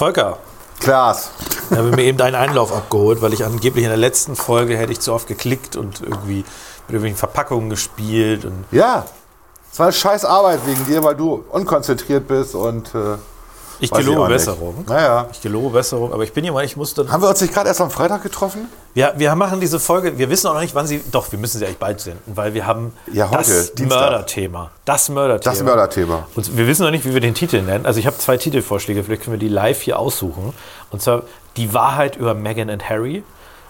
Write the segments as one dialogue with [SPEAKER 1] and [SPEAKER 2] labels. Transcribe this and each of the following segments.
[SPEAKER 1] Volker,
[SPEAKER 2] Klaas.
[SPEAKER 1] ich habe mir eben deinen Einlauf abgeholt, weil ich angeblich in der letzten Folge hätte ich zu oft geklickt und irgendwie mit irgendwelchen Verpackungen gespielt. Und
[SPEAKER 2] Ja, es war eine scheiß Arbeit wegen dir, weil du unkonzentriert bist und. Äh,
[SPEAKER 1] ich
[SPEAKER 2] weiß
[SPEAKER 1] gelobe
[SPEAKER 2] nicht.
[SPEAKER 1] Besserung.
[SPEAKER 2] Naja.
[SPEAKER 1] Ich gelobe Besserung, aber ich bin jemand, ich muss dann.
[SPEAKER 2] Haben wir uns nicht gerade erst am Freitag getroffen?
[SPEAKER 1] Ja, wir machen diese Folge, wir wissen auch noch nicht, wann sie. Doch, wir müssen sie eigentlich bald senden, weil wir haben
[SPEAKER 2] Ja, heute,
[SPEAKER 1] das. Mörderthema. Das Mörderthema.
[SPEAKER 2] Das Mörderthema.
[SPEAKER 1] Und wir wissen noch nicht, wie wir den Titel nennen. Also ich habe zwei Titelvorschläge, vielleicht können wir die live hier aussuchen. Und zwar die Wahrheit über Meghan und Harry,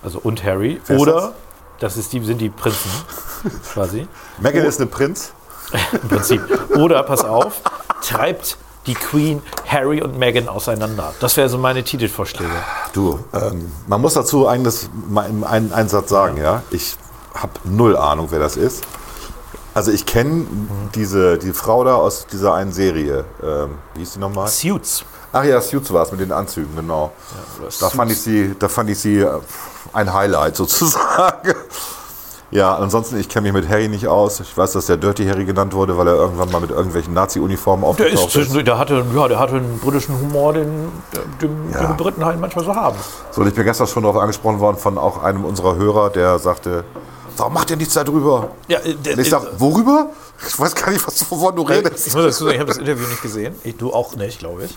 [SPEAKER 1] also und Harry.
[SPEAKER 2] Wer ist
[SPEAKER 1] oder das ist die, sind die Prinzen quasi
[SPEAKER 2] Megan ist eine Prinz.
[SPEAKER 1] im Prinzip. Oder pass auf, treibt die Queen Harry und Meghan auseinander. Das wäre so meine Titelvorschläge.
[SPEAKER 2] Du, ähm, man muss dazu in einen, einen Satz sagen, ja. Ich habe null Ahnung, wer das ist. Also ich kenne diese die Frau da aus dieser einen Serie. Ähm, wie hieß die nochmal?
[SPEAKER 1] Suits.
[SPEAKER 2] Ach ja, Suits war es mit den Anzügen, genau.
[SPEAKER 1] oder
[SPEAKER 2] da,
[SPEAKER 1] Suits.
[SPEAKER 2] fand ich sie, da fand ich sie äh, ein Highlight sozusagen. Ja, ansonsten, ich kenne mich mit Harry nicht aus. Ich weiß, dass der Dirty Harry genannt wurde, weil er irgendwann mal mit irgendwelchen Nazi-Uniformen
[SPEAKER 1] Der ist
[SPEAKER 2] aufgetaucht ist.
[SPEAKER 1] der hatte, ja, der hatte einen britischen Humor, den, den
[SPEAKER 2] Ja.
[SPEAKER 1] die Briten halt manchmal so haben.
[SPEAKER 2] So, und ich bin gestern schon darauf angesprochen worden von auch einem unserer Hörer, der sagte, warum macht ihr nichts darüber?
[SPEAKER 1] Ja, äh, der,
[SPEAKER 2] Und ich sag, worüber? Ich weiß gar nicht, was, wovon du
[SPEAKER 1] Ich
[SPEAKER 2] redest.
[SPEAKER 1] muss dazu sagen, ich habe das Interview nicht gesehen. Ich, du auch nicht, glaube ich.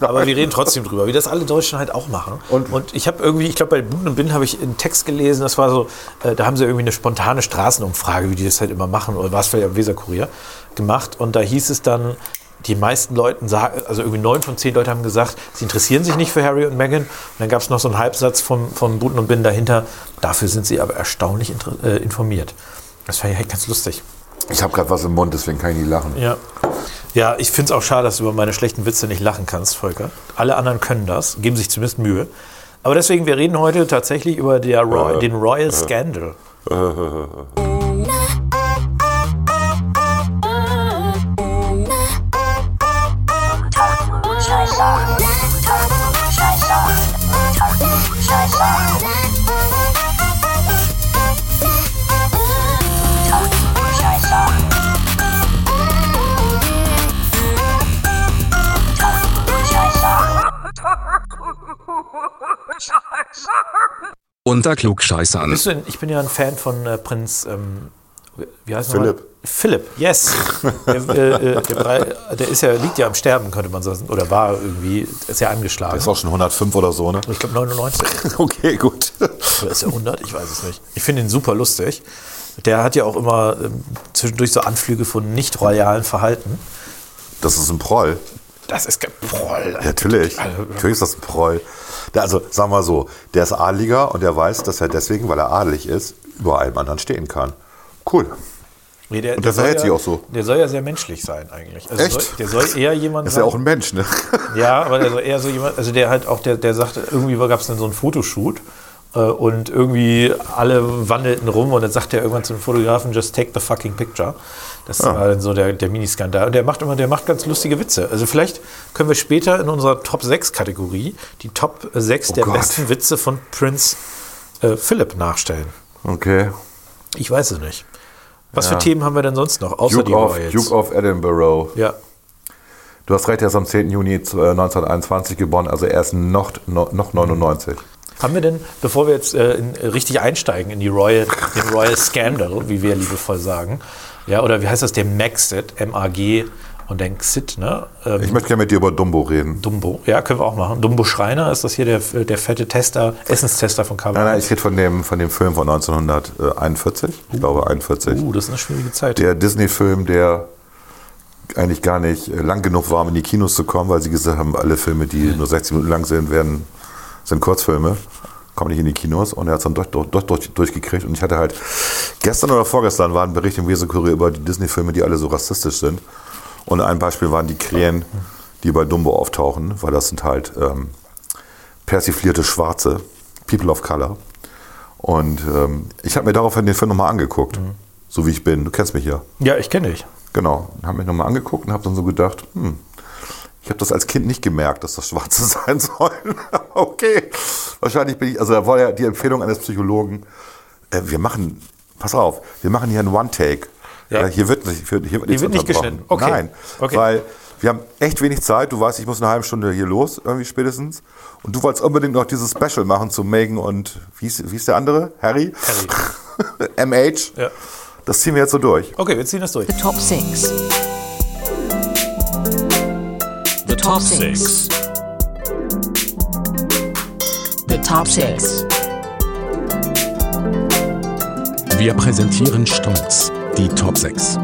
[SPEAKER 1] Aber wir reden trotzdem drüber, wie das alle Deutschen halt auch machen.
[SPEAKER 2] Und-
[SPEAKER 1] Und, ich habe irgendwie, ich glaube, bei Buden und Bin habe ich einen Text gelesen, das war so, äh, da haben sie irgendwie eine spontane Straßenumfrage, wie die das halt immer machen, oder war es vielleicht am Weserkurier, gemacht. Und da hieß es dann, die meisten sagen, also irgendwie neun von zehn Leute haben gesagt, sie interessieren sich nicht für Harry und Meghan. Und dann gab es noch so einen Halbsatz von, von Buten und Bin dahinter, dafür sind sie aber erstaunlich äh, informiert. Das fand ich halt ganz lustig.
[SPEAKER 2] Ich habe gerade was im Mund, deswegen kann ich nicht lachen.
[SPEAKER 1] Ja. Ja, ich finde es auch schade, dass du über meine schlechten Witze nicht lachen kannst, Volker. Alle anderen können das, geben sich zumindest Mühe. Aber deswegen, wir reden heute tatsächlich über Roy den Royal Scandal.
[SPEAKER 3] Unter Klugscheißern.
[SPEAKER 1] Bist du denn, ich bin ja ein Fan von äh, Prinz, ähm, wie heißt
[SPEAKER 2] Philipp.
[SPEAKER 1] nochmal? Philipp, yes. der, äh, äh, der, der ist ja, liegt ja am Sterben, könnte man sagen. Oder war irgendwie, ist ja angeschlagen.
[SPEAKER 2] Ist auch schon 105 oder so, ne?
[SPEAKER 1] ich glaube 99.
[SPEAKER 2] Okay, gut.
[SPEAKER 1] Oder ist er 100? Ich weiß es nicht. Ich finde ihn super lustig. Der hat ja auch immer ähm, zwischendurch so Anflüge von nicht royalen Verhalten.
[SPEAKER 2] Das ist ein Proll.
[SPEAKER 1] Das ist geproll.
[SPEAKER 2] Ja, natürlich. Natürlich ist das ein Proll. Der, also, sagen wir so, der ist Adliger und der weiß, dass er deswegen, weil er adelig ist, über allem anderen stehen kann. Cool.
[SPEAKER 1] Nee, der,
[SPEAKER 2] Und
[SPEAKER 1] soll
[SPEAKER 2] verhält
[SPEAKER 1] ja,
[SPEAKER 2] sich auch so.
[SPEAKER 1] Der soll ja sehr menschlich sein eigentlich. Also
[SPEAKER 2] Echt?
[SPEAKER 1] Soll, der soll eher jemand
[SPEAKER 2] Ist
[SPEAKER 1] sein.
[SPEAKER 2] ja auch ein Mensch, ne?
[SPEAKER 1] Ja, aber der soll eher so jemand, also der halt auch, der, der sagte, irgendwie gab es dann so einen Fotoshoot äh, und irgendwie alle wandelten rum und dann sagt er irgendwann zu dem Fotografen, just take the fucking picture. Das
[SPEAKER 2] Ah.
[SPEAKER 1] war dann so der, der Miniskandal. Und der macht immer, der macht ganz lustige Witze. Also vielleicht können wir später in unserer Top 6 Kategorie die Top 6 der
[SPEAKER 2] Oh Gott.
[SPEAKER 1] besten Witze von Prince äh, Philip nachstellen.
[SPEAKER 2] Okay.
[SPEAKER 1] Ich weiß es nicht. Was für Themen haben wir denn sonst noch, außer die
[SPEAKER 2] Duke of,
[SPEAKER 1] Royals?
[SPEAKER 2] Duke of Edinburgh.
[SPEAKER 1] ja.
[SPEAKER 2] Du hast recht, er ist am 10. Juni äh, 1921 geboren, also er ist noch, noch, noch 99.
[SPEAKER 1] Haben wir denn, bevor wir jetzt äh, in, richtig einsteigen in die Royal, den Royal Scandal, wie wir liebevoll sagen, ja, oder wie heißt das, der Maxit, M-A-G und dann Xit, ne? Ähm,
[SPEAKER 2] Ich möchte gerne mit dir über Dumbo reden.
[SPEAKER 1] Dumbo, ja, können wir auch machen. Dumbo Schreiner ist das hier der, der fette Tester, Essenstester von
[SPEAKER 2] Nein,
[SPEAKER 1] Kabel.
[SPEAKER 2] nein, ich rede von dem, von dem Film von 1941. Ich glaube 41.
[SPEAKER 1] Uh, das ist eine schwierige Zeit.
[SPEAKER 2] Der Disney-Film, der eigentlich gar nicht äh, lang genug war, um in die Kinos zu kommen, weil sie gesagt haben, alle Filme, die nur 60 Minuten lang sind, werden, sind Kurzfilme, kommen nicht in die Kinos. Und er hat es dann durch, durch, durch, durch, durchgekriegt. Und ich hatte halt, gestern oder vorgestern war ein Bericht im Wesekurier über die Disney-Filme, die alle so rassistisch sind. Und ein Beispiel waren die Krähen, die bei Dumbo auftauchen, weil das sind halt ähm, persiflierte Schwarze, People of Color. Und ähm, ich habe mir daraufhin den Film nochmal angeguckt, so wie ich bin. Du kennst mich ja.
[SPEAKER 1] ja, ich kenne dich.
[SPEAKER 2] Genau, habe mich nochmal angeguckt und habe dann so gedacht, hm, ich habe das als Kind nicht gemerkt, dass das Schwarze sein sollen. okay, wahrscheinlich bin ich, also da war ja die Empfehlung eines Psychologen, äh, wir machen, pass auf, wir machen hier einen One-Take.
[SPEAKER 1] Ja.
[SPEAKER 2] Ja. hier wird nicht, hier wird, hier wird nichts
[SPEAKER 1] wird nicht
[SPEAKER 2] unterbrochen.
[SPEAKER 1] geschnitten. Okay.
[SPEAKER 2] Nein,
[SPEAKER 1] Okay.
[SPEAKER 2] weil wir haben echt wenig Zeit. Du weißt, ich muss eine halbe Stunde hier los, irgendwie spätestens. Und du wolltest unbedingt noch dieses Special machen zu Megan und wie ist, wie ist der andere? Harry?
[SPEAKER 1] Harry.
[SPEAKER 2] MH.
[SPEAKER 1] Ja.
[SPEAKER 2] Das ziehen wir jetzt so durch.
[SPEAKER 1] Okay, wir ziehen das durch.
[SPEAKER 3] The top six.
[SPEAKER 4] The top six.
[SPEAKER 3] The top six.
[SPEAKER 4] Wir präsentieren stolz die Top 6.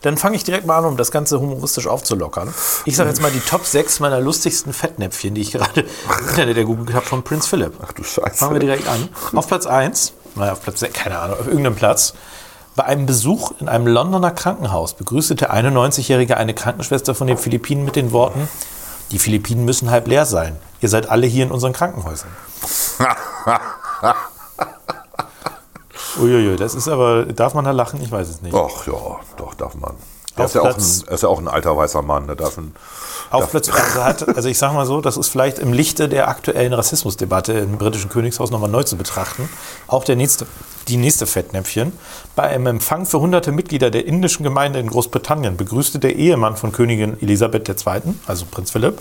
[SPEAKER 1] Dann fange ich direkt mal an, um das Ganze humoristisch aufzulockern. Ich sage jetzt mal die Top 6 meiner lustigsten Fettnäpfchen, die ich gerade im Internet ergoogelt habe von Prinz Philipp.
[SPEAKER 2] Ach du Scheiße.
[SPEAKER 1] Fangen wir direkt an. Auf Platz 1, naja, auf Platz 6, keine Ahnung, auf irgendeinem Platz. Bei einem Besuch in einem Londoner Krankenhaus begrüßte der 91-Jährige eine Krankenschwester von den Philippinen mit den Worten, die Philippinen müssen halb leer sein. Ihr seid alle hier in unseren Krankenhäusern. Uiuiui, das ist aber, darf man da lachen? Ich weiß es nicht.
[SPEAKER 2] Ach ja, doch, darf man. Er ist, ja auch ein, er ist ja auch ein alter weißer Mann. Der darf ein,
[SPEAKER 1] Auf Platz, also, hat, also ich sage mal so, das ist vielleicht im Lichte der aktuellen Rassismusdebatte im britischen Königshaus nochmal neu zu betrachten. Auch der nächste, die nächste Fettnäpfchen. Bei einem Empfang für hunderte Mitglieder der indischen Gemeinde in Großbritannien begrüßte der Ehemann von Königin Elisabeth II., also Prinz Philipp,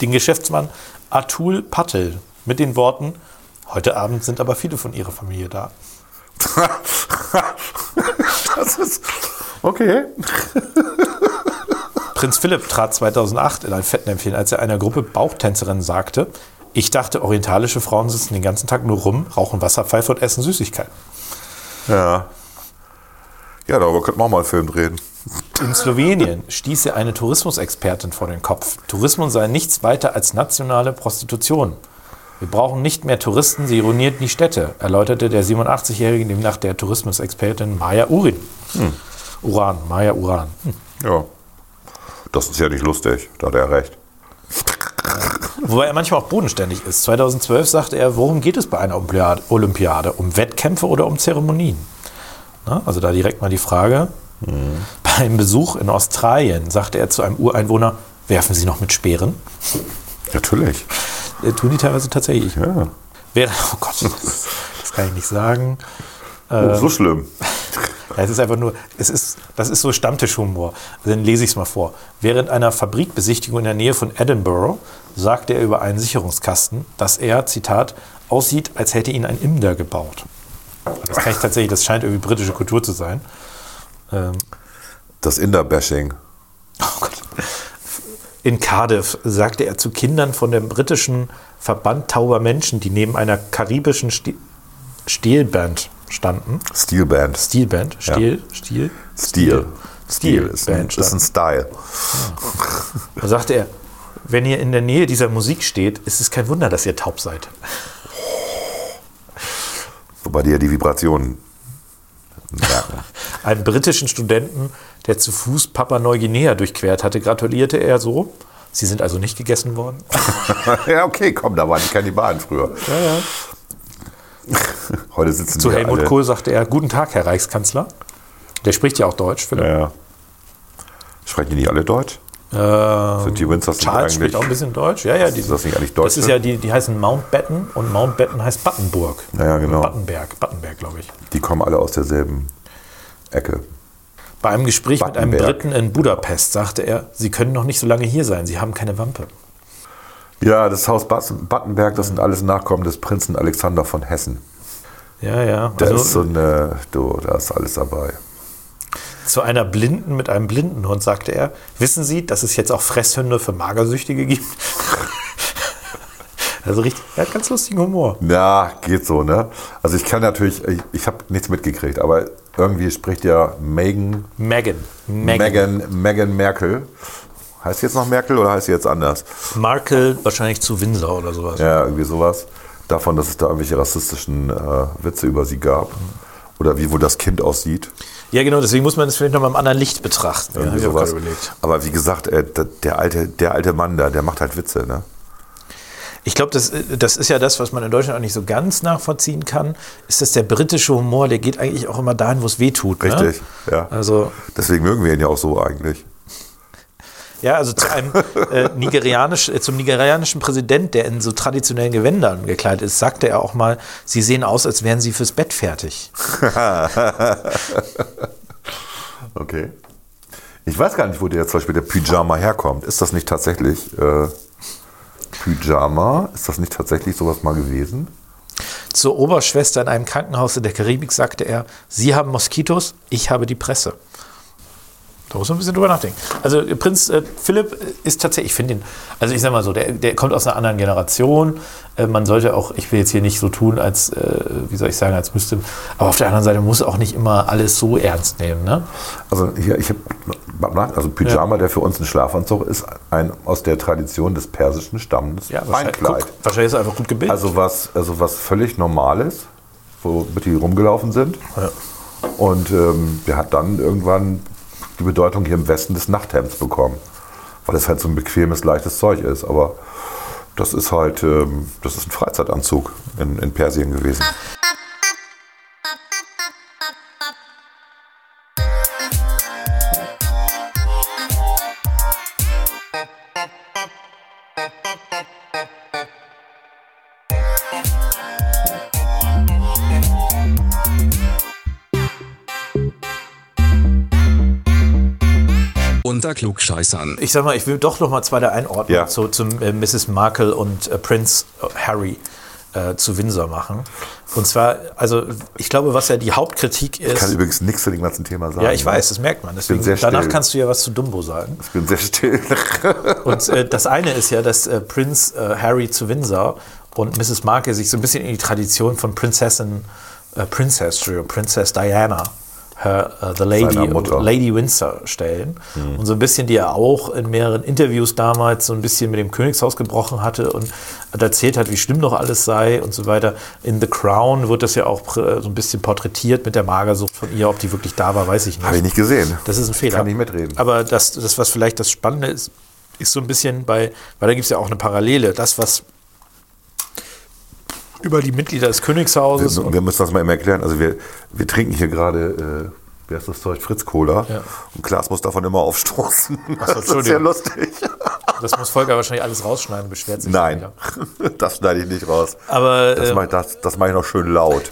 [SPEAKER 1] den Geschäftsmann Atul Patel mit den Worten, heute Abend sind aber viele von ihrer Familie da.
[SPEAKER 2] das ist. Okay.
[SPEAKER 1] Prinz Philipp trat 2008 in ein Fettnäpfchen, als er einer Gruppe Bauchtänzerinnen sagte, ich dachte, orientalische Frauen sitzen den ganzen Tag nur rum, rauchen Wasserpfeife und essen Süßigkeiten.
[SPEAKER 2] Ja. Ja, darüber könnte man auch mal einen Film drehen.
[SPEAKER 1] In Slowenien stieß er eine Tourismusexpertin vor den Kopf. Tourismus sei nichts weiter als nationale Prostitution. Wir brauchen nicht mehr Touristen, sie ruinieren die Städte, erläuterte der 87-Jährige demnach der Tourismusexpertin Maya Urin. Uran, Maya Uran. Hm.
[SPEAKER 2] Ja. Das ist ja nicht lustig, da hat er recht.
[SPEAKER 1] Wobei er manchmal auch bodenständig ist. 2012 sagte er, worum geht es bei einer Olympiade? Um Wettkämpfe oder um Zeremonien? Na, also da direkt mal die Frage. Bei einem Besuch in Australien sagte er zu einem Ureinwohner, werfen Sie noch mit Speeren?
[SPEAKER 2] Natürlich.
[SPEAKER 1] Äh, tun die teilweise tatsächlich.
[SPEAKER 2] Ja.
[SPEAKER 1] Wäre, oh Gott, das, das kann ich nicht sagen.
[SPEAKER 2] Oh, so schlimm.
[SPEAKER 1] Ja, es ist einfach nur, es ist, das ist so Stammtischhumor. Also Dann lese ich es mal vor. Während einer Fabrikbesichtigung in der Nähe von Edinburgh sagte er über einen Sicherungskasten, dass er, Zitat, aussieht, als hätte ihn ein Inder gebaut. Das kann ich tatsächlich, das scheint irgendwie britische Kultur zu sein. Ähm,
[SPEAKER 2] Das Inder-Bashing.
[SPEAKER 1] oh Gott. In Cardiff sagte er zu Kindern von dem britischen Verband Tauber Menschen, die neben einer karibischen Sti- Stilband standen.
[SPEAKER 2] Steelband.
[SPEAKER 1] Stilband? Stil? Stil?
[SPEAKER 2] Steel.
[SPEAKER 1] Steel.
[SPEAKER 2] ist ein,
[SPEAKER 1] Band
[SPEAKER 2] ist ein Style.
[SPEAKER 1] Da sagte er, wenn ihr in der Nähe dieser Musik steht, ist es kein Wunder, dass ihr taub seid.
[SPEAKER 2] Wobei die ja die Vibrationen merken.
[SPEAKER 1] Einem britischen Studenten, der zu Fuß Papua Neuguinea durchquert hatte, gratulierte er so. Sie sind also nicht gegessen worden?
[SPEAKER 2] ja, okay, komm, da waren die Kannibalen früher.
[SPEAKER 1] Ja, ja.
[SPEAKER 2] Heute sitzen
[SPEAKER 1] Zu Helmut
[SPEAKER 2] alle.
[SPEAKER 1] Kohl sagte er, guten Tag, Herr Reichskanzler. Der spricht ja auch Deutsch, Philipp.
[SPEAKER 2] Ja, ja. Sprechen die nicht alle Deutsch?
[SPEAKER 1] Ähm,
[SPEAKER 2] Sind die Windsors
[SPEAKER 1] Charles spricht auch ein bisschen Deutsch. Ja, ja, die,
[SPEAKER 2] Ist das nicht eigentlich
[SPEAKER 1] Das
[SPEAKER 2] Deutsch?
[SPEAKER 1] ist ja, die, die heißen Mountbatten und Mountbatten heißt Battenburg.
[SPEAKER 2] Ja, ja, genau.
[SPEAKER 1] Battenberg, Battenberg, glaube ich.
[SPEAKER 2] Die kommen alle aus derselben Ecke.
[SPEAKER 1] Bei einem Gespräch mit einem. Briten in Budapest sagte er, Sie können noch nicht so lange hier sein, Sie haben keine Wampe.
[SPEAKER 2] Ja, das Haus Battenberg, das sind alles Nachkommen des Prinzen Alexander von Hessen.
[SPEAKER 1] Ja, ja.
[SPEAKER 2] Da
[SPEAKER 1] Also
[SPEAKER 2] ist so eine, du, da ist alles dabei.
[SPEAKER 1] zu einer Blinden mit einem Blindenhund sagte er, wissen Sie, dass es jetzt auch Fresshunde für Magersüchtige gibt? also richtig, er hat ganz lustigen Humor.
[SPEAKER 2] Ja, geht so, ne? Also ich kann natürlich, ich, ich habe nichts mitgekriegt, aber irgendwie spricht ja Megan,
[SPEAKER 1] Megan.
[SPEAKER 2] Megan, Megan Merkel. Heißt sie jetzt noch Merkel oder heißt sie jetzt anders?
[SPEAKER 1] Markel wahrscheinlich zu Windsor oder sowas.
[SPEAKER 2] Ja, irgendwie sowas. Davon, dass es da irgendwelche rassistischen äh, Witze über sie gab. Oder wie wohl das Kind aussieht.
[SPEAKER 1] Ja, genau, deswegen muss man das vielleicht nochmal im anderen Licht betrachten. Ja,
[SPEAKER 2] Irgendwie sowas. Aber wie gesagt, äh, der, alte, der alte Mann da, der macht halt Witze, ne?
[SPEAKER 1] Ich glaube, das, das ist ja das, was man in Deutschland auch nicht so ganz nachvollziehen kann, ist, dass der britische Humor, der geht eigentlich auch immer dahin, wo es weh tut. Ne?
[SPEAKER 2] Richtig, ja.
[SPEAKER 1] Also,
[SPEAKER 2] Deswegen mögen wir ihn ja auch so eigentlich.
[SPEAKER 1] Ja, also zu einem äh, nigerianisch, äh, zum nigerianischen Präsident, der in so traditionellen Gewändern gekleidet ist, sagte er auch mal, sie sehen aus, als wären sie fürs Bett fertig.
[SPEAKER 2] Okay. Ich weiß gar nicht, wo der zum Beispiel der Pyjama herkommt. Ist das nicht tatsächlich äh, Pyjama? Ist das nicht tatsächlich sowas mal gewesen?
[SPEAKER 1] Zur Oberschwester in einem Krankenhaus in der Karibik sagte er, Sie haben Moskitos, ich habe die Presse. Da muss man ein bisschen drüber nachdenken. Also äh, Prinz äh, Philipp ist tatsächlich, ich finde ihn, also ich sag mal so, der, der kommt aus einer anderen Generation. Äh, man sollte auch, ich will jetzt hier nicht so tun, als, äh, wie soll ich sagen, als müsste, aber auf der anderen Seite muss auch nicht immer alles so ernst nehmen. Ne?
[SPEAKER 2] Also hier, ich habe, also Pyjama, der für uns ein Schlafanzug ist, ein aus der Tradition des persischen Stammes
[SPEAKER 1] Ja, wahrscheinlich, guck, wahrscheinlich ist er einfach gut gebildet.
[SPEAKER 2] Also was, also was völlig Normales, womit die rumgelaufen sind.
[SPEAKER 1] Ja.
[SPEAKER 2] Und ähm, der hat dann irgendwann die Bedeutung hier im Westen des Nachthemds bekommen. Weil es halt so ein bequemes, leichtes Zeug ist. Aber das ist halt, ähm, das ist ein Freizeitanzug in, in Persien gewesen.
[SPEAKER 4] Unter Klugscheißern.
[SPEAKER 1] Ich sag mal, ich will doch noch mal zwei der Einordnung
[SPEAKER 2] Ja.
[SPEAKER 1] zu, zum äh, Mrs. Markle und äh, Prince Harry äh, zu Windsor machen. Und zwar, also ich glaube, was ja die Hauptkritik
[SPEAKER 2] Ich kann
[SPEAKER 1] ist.
[SPEAKER 2] übrigens nichts zu dem ganzen Thema sagen.
[SPEAKER 1] Ja, ich weiß, das merkt man. Deswegen,
[SPEAKER 2] sehr
[SPEAKER 1] danach
[SPEAKER 2] still.
[SPEAKER 1] kannst du ja was zu Dumbo sagen.
[SPEAKER 2] Ich bin sehr still.
[SPEAKER 1] Und äh, das eine ist ja, dass äh, Prinz äh, Harry zu Windsor und Mrs. Markle sich so ein bisschen in die Tradition von Prinzessin, äh, Princess, Princess Diana, her, äh, the Lady. Lady Windsor stellen. Und so ein bisschen, die er auch in mehreren Interviews damals so ein bisschen mit dem Königshaus gebrochen hatte und erzählt hat, wie schlimm doch alles sei und so weiter. In The Crown wird das ja auch prä- so ein bisschen porträtiert mit der Magersucht von ihr. Ob die wirklich da war, weiß ich nicht.
[SPEAKER 2] Habe ich nicht gesehen.
[SPEAKER 1] Das ist ein Fehler.
[SPEAKER 2] Kann nicht mitreden.
[SPEAKER 1] Aber das, das, was vielleicht das Spannende ist, ist so ein bisschen bei, weil da gibt es ja auch eine Parallele. Das, was über die Mitglieder des Königshauses
[SPEAKER 2] Wir, wir müssen das mal eben erklären. Also wir, wir trinken hier gerade, wie heißt das Zeug? Fritz Cola.
[SPEAKER 1] Ja.
[SPEAKER 2] Und Klaas muss davon immer aufstoßen.
[SPEAKER 1] so,
[SPEAKER 2] das ist sehr lustig.
[SPEAKER 1] das muss Volker wahrscheinlich alles rausschneiden, beschwert sich.
[SPEAKER 2] Nein,
[SPEAKER 1] wieder.
[SPEAKER 2] das schneide ich nicht raus.
[SPEAKER 1] Aber
[SPEAKER 2] Das
[SPEAKER 1] äh,
[SPEAKER 2] mache ich, das, das mach ich noch schön laut.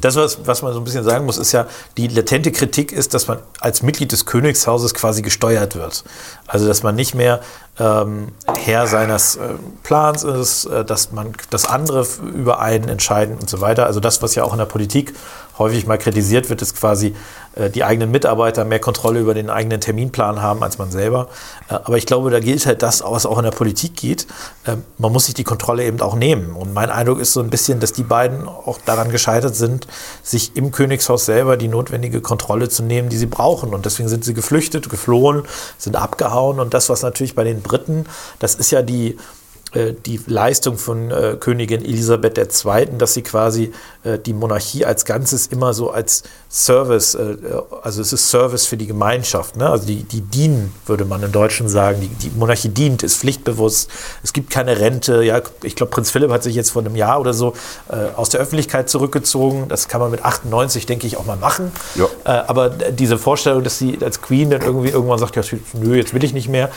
[SPEAKER 1] Das, was, was man so ein bisschen sagen muss, ist ja, die latente Kritik ist, dass man als Mitglied des Königshauses quasi gesteuert wird. Also, dass man nicht mehr ähm, Herr seines äh, Plans ist, äh, dass man, dass andere über einen entscheiden und so weiter. Also, das, was ja auch in der Politik häufig mal kritisiert wird, ist quasi äh, die eigenen Mitarbeiter mehr Kontrolle über den eigenen Terminplan haben als man selber. Äh, aber ich glaube, da gilt halt das, was auch in der Politik geht. Äh, man muss sich die Kontrolle eben auch nehmen. Und mein Eindruck ist so ein bisschen, dass die beiden auch daran gescheitert sind, sich im Königshaus selber die notwendige Kontrolle zu nehmen, die sie brauchen. Und deswegen sind sie geflüchtet, geflohen, sind abgehauen. Und das, was natürlich bei den Briten, das ist ja die, die Leistung von äh, Königin Elisabeth II., dass sie quasi äh, die Monarchie als Ganzes immer so als Service, äh, also es ist Service für die Gemeinschaft, ne? also die, die dienen, würde man im Deutschen sagen, die, die Monarchie dient, ist pflichtbewusst, es gibt keine Rente, ja, ich glaube, Prinz Philipp hat sich jetzt vor einem Jahr oder so äh, aus der Öffentlichkeit zurückgezogen, das kann man mit 98, denke ich, auch mal machen,
[SPEAKER 2] Ja.
[SPEAKER 1] äh, aber diese Vorstellung, dass sie als Queen dann irgendwie irgendwann sagt, ja, nö, jetzt will ich nicht mehr,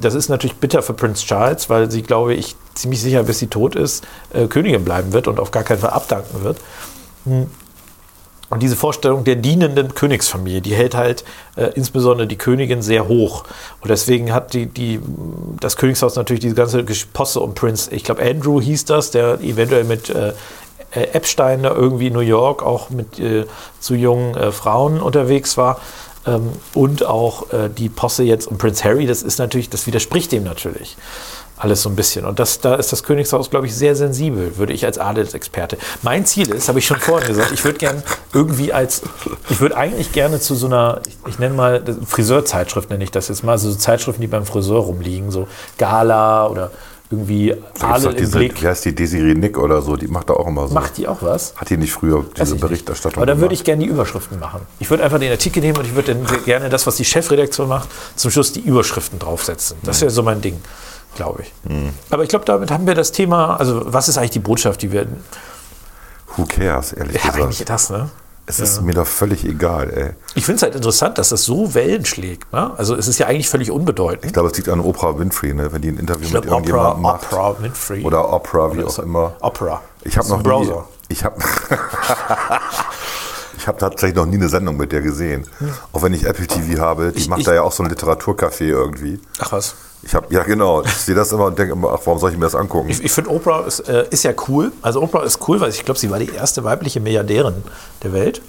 [SPEAKER 1] das ist natürlich bitter für Prince Charles, weil sie, glaube ich, ziemlich sicher, bis sie tot ist, äh, Königin bleiben wird und auf gar keinen Fall abdanken wird. Hm. Und diese Vorstellung der dienenden Königsfamilie, die hält halt äh, insbesondere die Königin sehr hoch. Und deswegen hat die, die, das Königshaus natürlich diese ganze Posse um Prinz, ich glaube Andrew hieß das, der eventuell mit äh, Epstein da irgendwie in New York auch mit äh, zu jungen äh, Frauen unterwegs war. Ähm, und auch äh, die Posse jetzt um Prinz Harry, das ist natürlich, das widerspricht dem natürlich alles so ein bisschen. Und das, da ist das Königshaus, glaube ich, sehr sensibel, würde ich als Adelsexperte. Mein Ziel ist, habe ich schon vorhin gesagt, ich würde gerne irgendwie als, ich würde eigentlich gerne zu so einer, ich, ich nenne mal, Friseurzeitschrift nenne ich das jetzt mal, so Zeitschriften, die beim Friseur rumliegen, so Gala oder irgendwie
[SPEAKER 2] Da
[SPEAKER 1] Adel im
[SPEAKER 2] diese,
[SPEAKER 1] Blick.
[SPEAKER 2] wie heißt die Desiree Nick oder so, die macht da auch immer so.
[SPEAKER 1] Macht die auch was?
[SPEAKER 2] Hat die nicht früher diese. Berichterstattung
[SPEAKER 1] Aber dann würde ich gerne die Überschriften machen. Ich würde einfach den Artikel nehmen und ich würde dann gerne das, was die Chefredaktion macht, zum Schluss die Überschriften draufsetzen. Das wäre so mein Ding, glaube ich. Aber ich glaube, damit haben wir das Thema, also was ist eigentlich die Botschaft, die wir,
[SPEAKER 2] Who cares, ehrlich
[SPEAKER 1] ja, eigentlich
[SPEAKER 2] gesagt.
[SPEAKER 1] das, ne?
[SPEAKER 2] Es ist mir doch völlig egal, ey.
[SPEAKER 1] Ich finde es halt interessant, dass das so Wellen schlägt. Ne? Also es ist ja eigentlich völlig unbedeutend.
[SPEAKER 2] Ich glaube, es liegt an Oprah Winfrey, ne? wenn die ein Interview
[SPEAKER 1] Ich
[SPEAKER 2] mit
[SPEAKER 1] glaube, Opera,
[SPEAKER 2] irgendjemandem macht.
[SPEAKER 1] Opera Winfrey.
[SPEAKER 2] Oder Opera, wie
[SPEAKER 1] Oder
[SPEAKER 2] auch
[SPEAKER 1] er-
[SPEAKER 2] immer.
[SPEAKER 1] Opera.
[SPEAKER 2] Ich habe noch
[SPEAKER 1] ein
[SPEAKER 2] nie,
[SPEAKER 1] Browser.
[SPEAKER 2] ich habe Ich habe tatsächlich noch nie eine Sendung mit der gesehen. Auch wenn ich Apple TV habe, die
[SPEAKER 1] Ich-
[SPEAKER 2] macht
[SPEAKER 1] ich-
[SPEAKER 2] da ja auch so ein Literaturcafé irgendwie.
[SPEAKER 1] Ach was.
[SPEAKER 2] Ich habe, ja genau, ich sehe das immer und denke immer, ach, warum soll ich mir das angucken?
[SPEAKER 1] Ich, ich finde Oprah ist, äh, ist ja cool. Also Oprah ist cool, weil ich glaube, sie war die erste weibliche Milliardärin der Welt.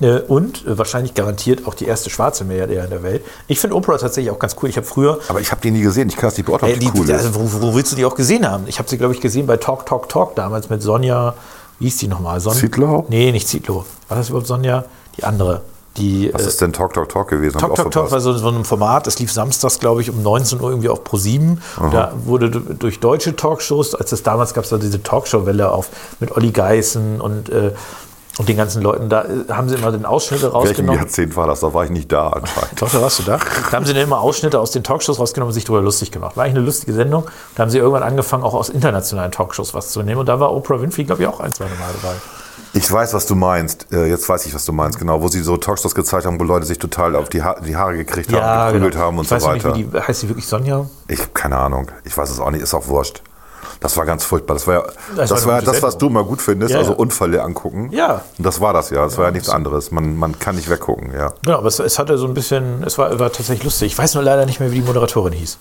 [SPEAKER 1] Äh, und äh, wahrscheinlich garantiert auch die erste schwarze Milliardärin der Welt. Ich finde Oprah tatsächlich auch ganz cool. Ich habe früher
[SPEAKER 2] Aber ich habe die nie gesehen, ich kann das nicht beurteilen,
[SPEAKER 1] Ey,
[SPEAKER 2] ob
[SPEAKER 1] die,
[SPEAKER 2] die cool ist.
[SPEAKER 1] also, wo, wo willst du die auch gesehen haben? Ich habe sie, glaube ich, gesehen bei Talk, Talk, Talk damals mit Sonja. Wie hieß die nochmal? Son
[SPEAKER 2] Zietlow?
[SPEAKER 1] Nee, nicht Zietlow. War das überhaupt Sonja? Die andere. Die,
[SPEAKER 2] Was
[SPEAKER 1] äh,
[SPEAKER 2] ist denn Talk, Talk, Talk gewesen?
[SPEAKER 1] Talk, Talk, Talk war so, so ein Format, das lief samstags, glaube ich, um 19 Uhr irgendwie auf Pro7. Da wurde durch deutsche Talkshows, als es damals gab es da diese Talkshow-Welle auf mit Olli Geißen und, äh, und den ganzen Leuten, da äh, haben sie immer den Ausschnitte
[SPEAKER 2] Welchem
[SPEAKER 1] rausgenommen.
[SPEAKER 2] Jahrzehnt war das? Da war ich nicht da anscheinend.
[SPEAKER 1] Doch, da warst du da. Da haben sie dann immer Ausschnitte aus den Talkshows rausgenommen und sich darüber lustig gemacht. War eigentlich eine lustige Sendung. Da haben sie irgendwann angefangen, auch aus internationalen Talkshows was zu nehmen. Und da war Oprah Winfrey, glaube ich, auch ein, zwei Mal dabei.
[SPEAKER 2] Ich weiß, was du meinst. Äh, Jetzt weiß ich, was du meinst, genau. Wo sie so Talkshows gezeigt haben, wo Leute sich total auf die, ha die Haare gekriegt haben, geprügelt haben und
[SPEAKER 1] genau. ich
[SPEAKER 2] so
[SPEAKER 1] weiß
[SPEAKER 2] weiter.
[SPEAKER 1] Nicht, wie die, heißt sie wirklich Sonja?
[SPEAKER 2] Ich habe keine Ahnung. Ich weiß es auch nicht. Ist auch wurscht. Das war ganz furchtbar. Das war ja
[SPEAKER 1] Das
[SPEAKER 2] das,
[SPEAKER 1] war
[SPEAKER 2] ja das, was du mal gut findest,
[SPEAKER 1] Ja,
[SPEAKER 2] also
[SPEAKER 1] ja.
[SPEAKER 2] Unfälle angucken.
[SPEAKER 1] Ja.
[SPEAKER 2] Und das war das ja. Das war ja nichts anderes. Man, man kann nicht weggucken, ja.
[SPEAKER 1] Genau, aber es, es hatte so ein bisschen, es war, war tatsächlich lustig. Ich weiß nur leider nicht mehr, wie die Moderatorin hieß.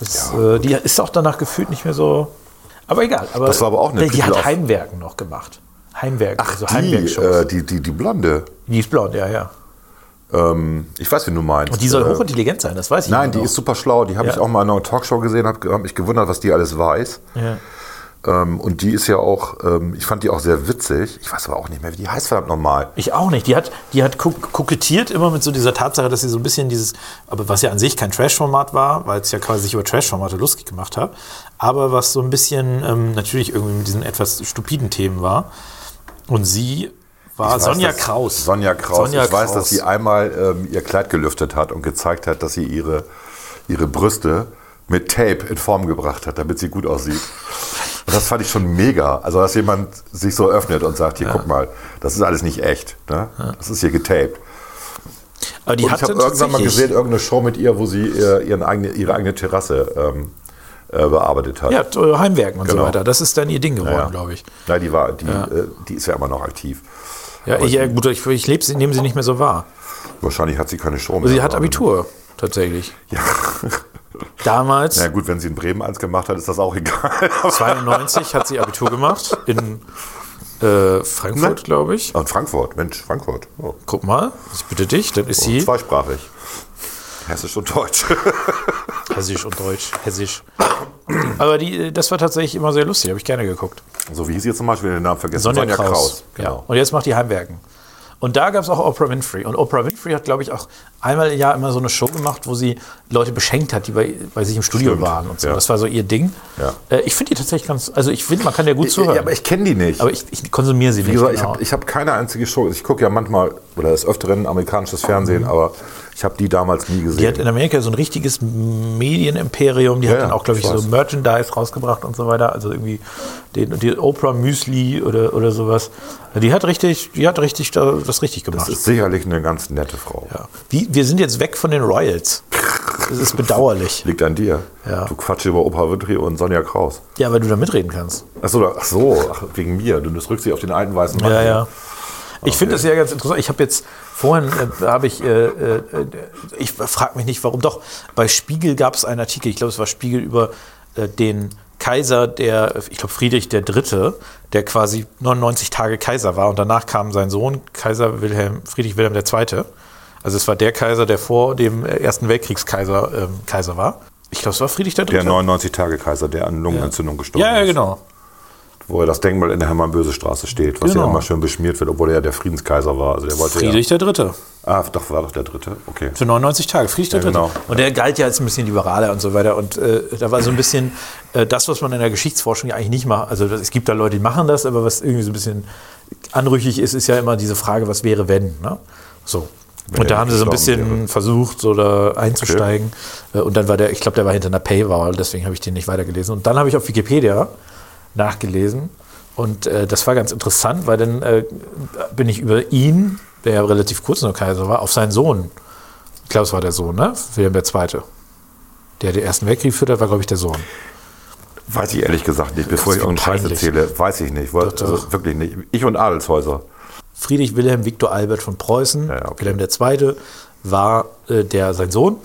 [SPEAKER 1] Das, äh, die ist auch danach gefühlt nicht mehr so. Aber egal. Aber
[SPEAKER 2] Das war aber auch eine
[SPEAKER 1] Die, hat Heimwerken noch gemacht. Heimwerken, also
[SPEAKER 2] Die, äh, die, die, die Blonde.
[SPEAKER 1] die ist blond, ja, ja.
[SPEAKER 2] Ähm, ich weiß, wie du meinst.
[SPEAKER 1] Und die soll
[SPEAKER 2] Äh,
[SPEAKER 1] hochintelligent sein, das weiß ich
[SPEAKER 2] Nein, die
[SPEAKER 1] noch.
[SPEAKER 2] ist super schlau. Die habe
[SPEAKER 1] Ja.
[SPEAKER 2] ich auch mal in einer Talkshow gesehen, habe hab mich gewundert, was die alles weiß.
[SPEAKER 1] Ja.
[SPEAKER 2] Ähm, und die ist ja auch, ähm, ich fand die auch sehr witzig. Ich weiß aber auch nicht mehr, wie die heißt, verdammt nochmal.
[SPEAKER 1] Ich auch nicht. Die hat, die hat kok- kokettiert immer mit so dieser Tatsache, dass sie so ein bisschen dieses, aber was ja an sich kein Trash-Format war, weil es ja quasi sich über Trash-Formate lustig gemacht hat, aber was so ein bisschen ähm, natürlich irgendwie mit diesen etwas stupiden Themen war. Und sie war
[SPEAKER 2] weiß,
[SPEAKER 1] Sonja
[SPEAKER 2] dass-
[SPEAKER 1] Kraus.
[SPEAKER 2] Sonja Kraus.
[SPEAKER 1] Sonja
[SPEAKER 2] ich weiß,
[SPEAKER 1] Kraus.
[SPEAKER 2] dass sie einmal ähm, ihr Kleid gelüftet hat und gezeigt hat, dass sie ihre, ihre Brüste mit Tape in Form gebracht hat, damit sie gut aussieht. Und das fand ich schon mega. Also, dass jemand sich so öffnet und sagt, hier, guck mal, das ist alles nicht echt. Ne? Das ist hier getaped.
[SPEAKER 1] aber die
[SPEAKER 2] und ich habe irgendwann mal gesehen, irgendeine Show mit ihr, wo sie äh, ihren eigene, ihre eigene Terrasse ähm, äh, bearbeitet hat.
[SPEAKER 1] Ja, äh, Heimwerken und so
[SPEAKER 2] Genau.
[SPEAKER 1] weiter. Das ist dann ihr Ding geworden,
[SPEAKER 2] Ja.
[SPEAKER 1] glaube ich.
[SPEAKER 2] Nein, die war, die, äh, die ist ja immer noch aktiv.
[SPEAKER 1] Ja, ich, ja gut, ich, ich lebe sie, nehme sie nicht mehr so wahr.
[SPEAKER 2] Wahrscheinlich hat sie keine mehr.
[SPEAKER 1] Sie hat Abitur, tatsächlich.
[SPEAKER 2] Ja.
[SPEAKER 1] Damals,
[SPEAKER 2] Na gut, wenn sie in Bremen eins gemacht hat, ist das auch egal.
[SPEAKER 1] 92, hat sie Abitur gemacht in äh, Frankfurt, glaube ich.
[SPEAKER 2] Und Frankfurt, Mensch, Frankfurt. Oh.
[SPEAKER 1] Guck mal, ich bitte dich, dann ist sie
[SPEAKER 2] Zweisprachig. Hessisch und Deutsch.
[SPEAKER 1] Hessisch und Deutsch, Hessisch. Aber die, das war tatsächlich immer sehr lustig, habe ich gerne geguckt.
[SPEAKER 2] so wie hieß jetzt zum Beispiel den Namen vergessen?
[SPEAKER 1] Sonja, Kraus.
[SPEAKER 2] Genau.
[SPEAKER 1] Ja. Und jetzt macht die Heimwerken. Und da gab es auch Oprah Winfrey. Und Oprah Winfrey hat, glaube ich, auch einmal im Jahr immer so eine Show gemacht, wo sie Leute beschenkt hat, die bei, bei sich im Studio
[SPEAKER 2] Stimmt,
[SPEAKER 1] waren und so.
[SPEAKER 2] ja.
[SPEAKER 1] Das war so ihr Ding.
[SPEAKER 2] Ja.
[SPEAKER 1] Äh, ich finde die tatsächlich ganz, also ich finde, man kann ja gut
[SPEAKER 2] Ja,
[SPEAKER 1] zuhören.
[SPEAKER 2] aber ich kenne die nicht.
[SPEAKER 1] aber ich, ich konsumiere sie
[SPEAKER 2] Wie
[SPEAKER 1] nicht.
[SPEAKER 2] gesagt, ich
[SPEAKER 1] genau.
[SPEAKER 2] habe hab keine einzige Show. Ich gucke ja manchmal, oder des Öfteren amerikanisches Fernsehen, aber ich habe die damals nie
[SPEAKER 1] Mhm. Die hat
[SPEAKER 2] gesehen.
[SPEAKER 1] in Amerika so ein richtiges Medienimperium. Die
[SPEAKER 2] Ja,
[SPEAKER 1] hat dann
[SPEAKER 2] ja,
[SPEAKER 1] auch, glaube ich,
[SPEAKER 2] ich
[SPEAKER 1] so. Merchandise rausgebracht und so weiter. Also irgendwie den, die Oprah Müsli oder, oder sowas. Die hat richtig, die hat richtig da- das richtig gemacht.
[SPEAKER 2] Das ist sicherlich eine ganz nette Frau.
[SPEAKER 1] ja. Wie, wir sind jetzt weg von den Royals. Das ist bedauerlich.
[SPEAKER 2] Liegt an dir.
[SPEAKER 1] Ja.
[SPEAKER 2] Du quatsch über Oprah Winfrey und Sonja Kraus.
[SPEAKER 1] Ja, weil du da mitreden kannst.
[SPEAKER 2] Ach so, ach so ach, wegen mir. Du drückst dich auf den alten weißen Mann.
[SPEAKER 1] Ja, ja. Ich finde das ja ganz interessant. Ich habe jetzt vorhin äh, habe ich, äh, äh, ich frage mich nicht, warum doch. Bei Spiegel gab es einen Artikel, ich glaube, es war Spiegel über äh, den Kaiser, der, ich glaube Friedrich der Dritte, der quasi 99 Tage Kaiser war und danach kam sein Sohn, Kaiser Wilhelm, Friedrich Wilhelm II. Also es war der Kaiser, der vor dem Ersten Weltkriegskaiser ähm, Kaiser war. Ich glaube, es war Friedrich der Dritte.
[SPEAKER 2] Der 99-Tage-Kaiser, der an Lungenentzündung gestorben
[SPEAKER 1] ja, ja,
[SPEAKER 2] ist.
[SPEAKER 1] genau.
[SPEAKER 2] Wo ja das Denkmal in der Hermann-Böse-Straße steht, was
[SPEAKER 1] Genau.
[SPEAKER 2] ja immer schön beschmiert wird, obwohl er ja der Friedenskaiser war. Also der wollte
[SPEAKER 1] Friedrich der Dritte.
[SPEAKER 2] Ja, ah, doch, war doch der dritte. Okay.
[SPEAKER 1] Für 99 Tage, Friedrich der
[SPEAKER 2] Ja,
[SPEAKER 1] Dritte.
[SPEAKER 2] genau.
[SPEAKER 1] Und der galt ja als ein bisschen liberaler und so weiter. Und äh, da war so ein bisschen äh, das, was man in der Geschichtsforschung ja eigentlich nicht macht. Also das, es gibt da Leute, die machen das, aber was irgendwie so ein bisschen anrüchig ist, ist ja immer diese Frage, was wäre, wenn. Ne? So. Und da haben sie so ein bisschen
[SPEAKER 2] wäre.
[SPEAKER 1] versucht, so da einzusteigen. Äh, Und dann war der, ich glaube, der war hinter einer Paywall, deswegen habe ich den nicht weitergelesen. Und dann habe ich auf Wikipedia nachgelesen. Und äh, das war ganz interessant, weil dann äh, bin ich über ihn, der ja relativ kurz nur Kaiser war, auf seinen Sohn. Ich glaube, es war der Sohn, ne? Wilhelm II. Der den Ersten Weltkrieg führt, war, glaube ich, der Sohn.
[SPEAKER 2] Weiß ich ehrlich gesagt nicht. Bevor ich irgendeinen Scheiß erzähle, weiß ich nicht.
[SPEAKER 1] Doch, doch.
[SPEAKER 2] Also wirklich nicht. Ich und Adelshäuser.
[SPEAKER 1] Friedrich Wilhelm Viktor Albert von Preußen,
[SPEAKER 2] Ja, okay.
[SPEAKER 1] Wilhelm II. war äh, der sein Sohn.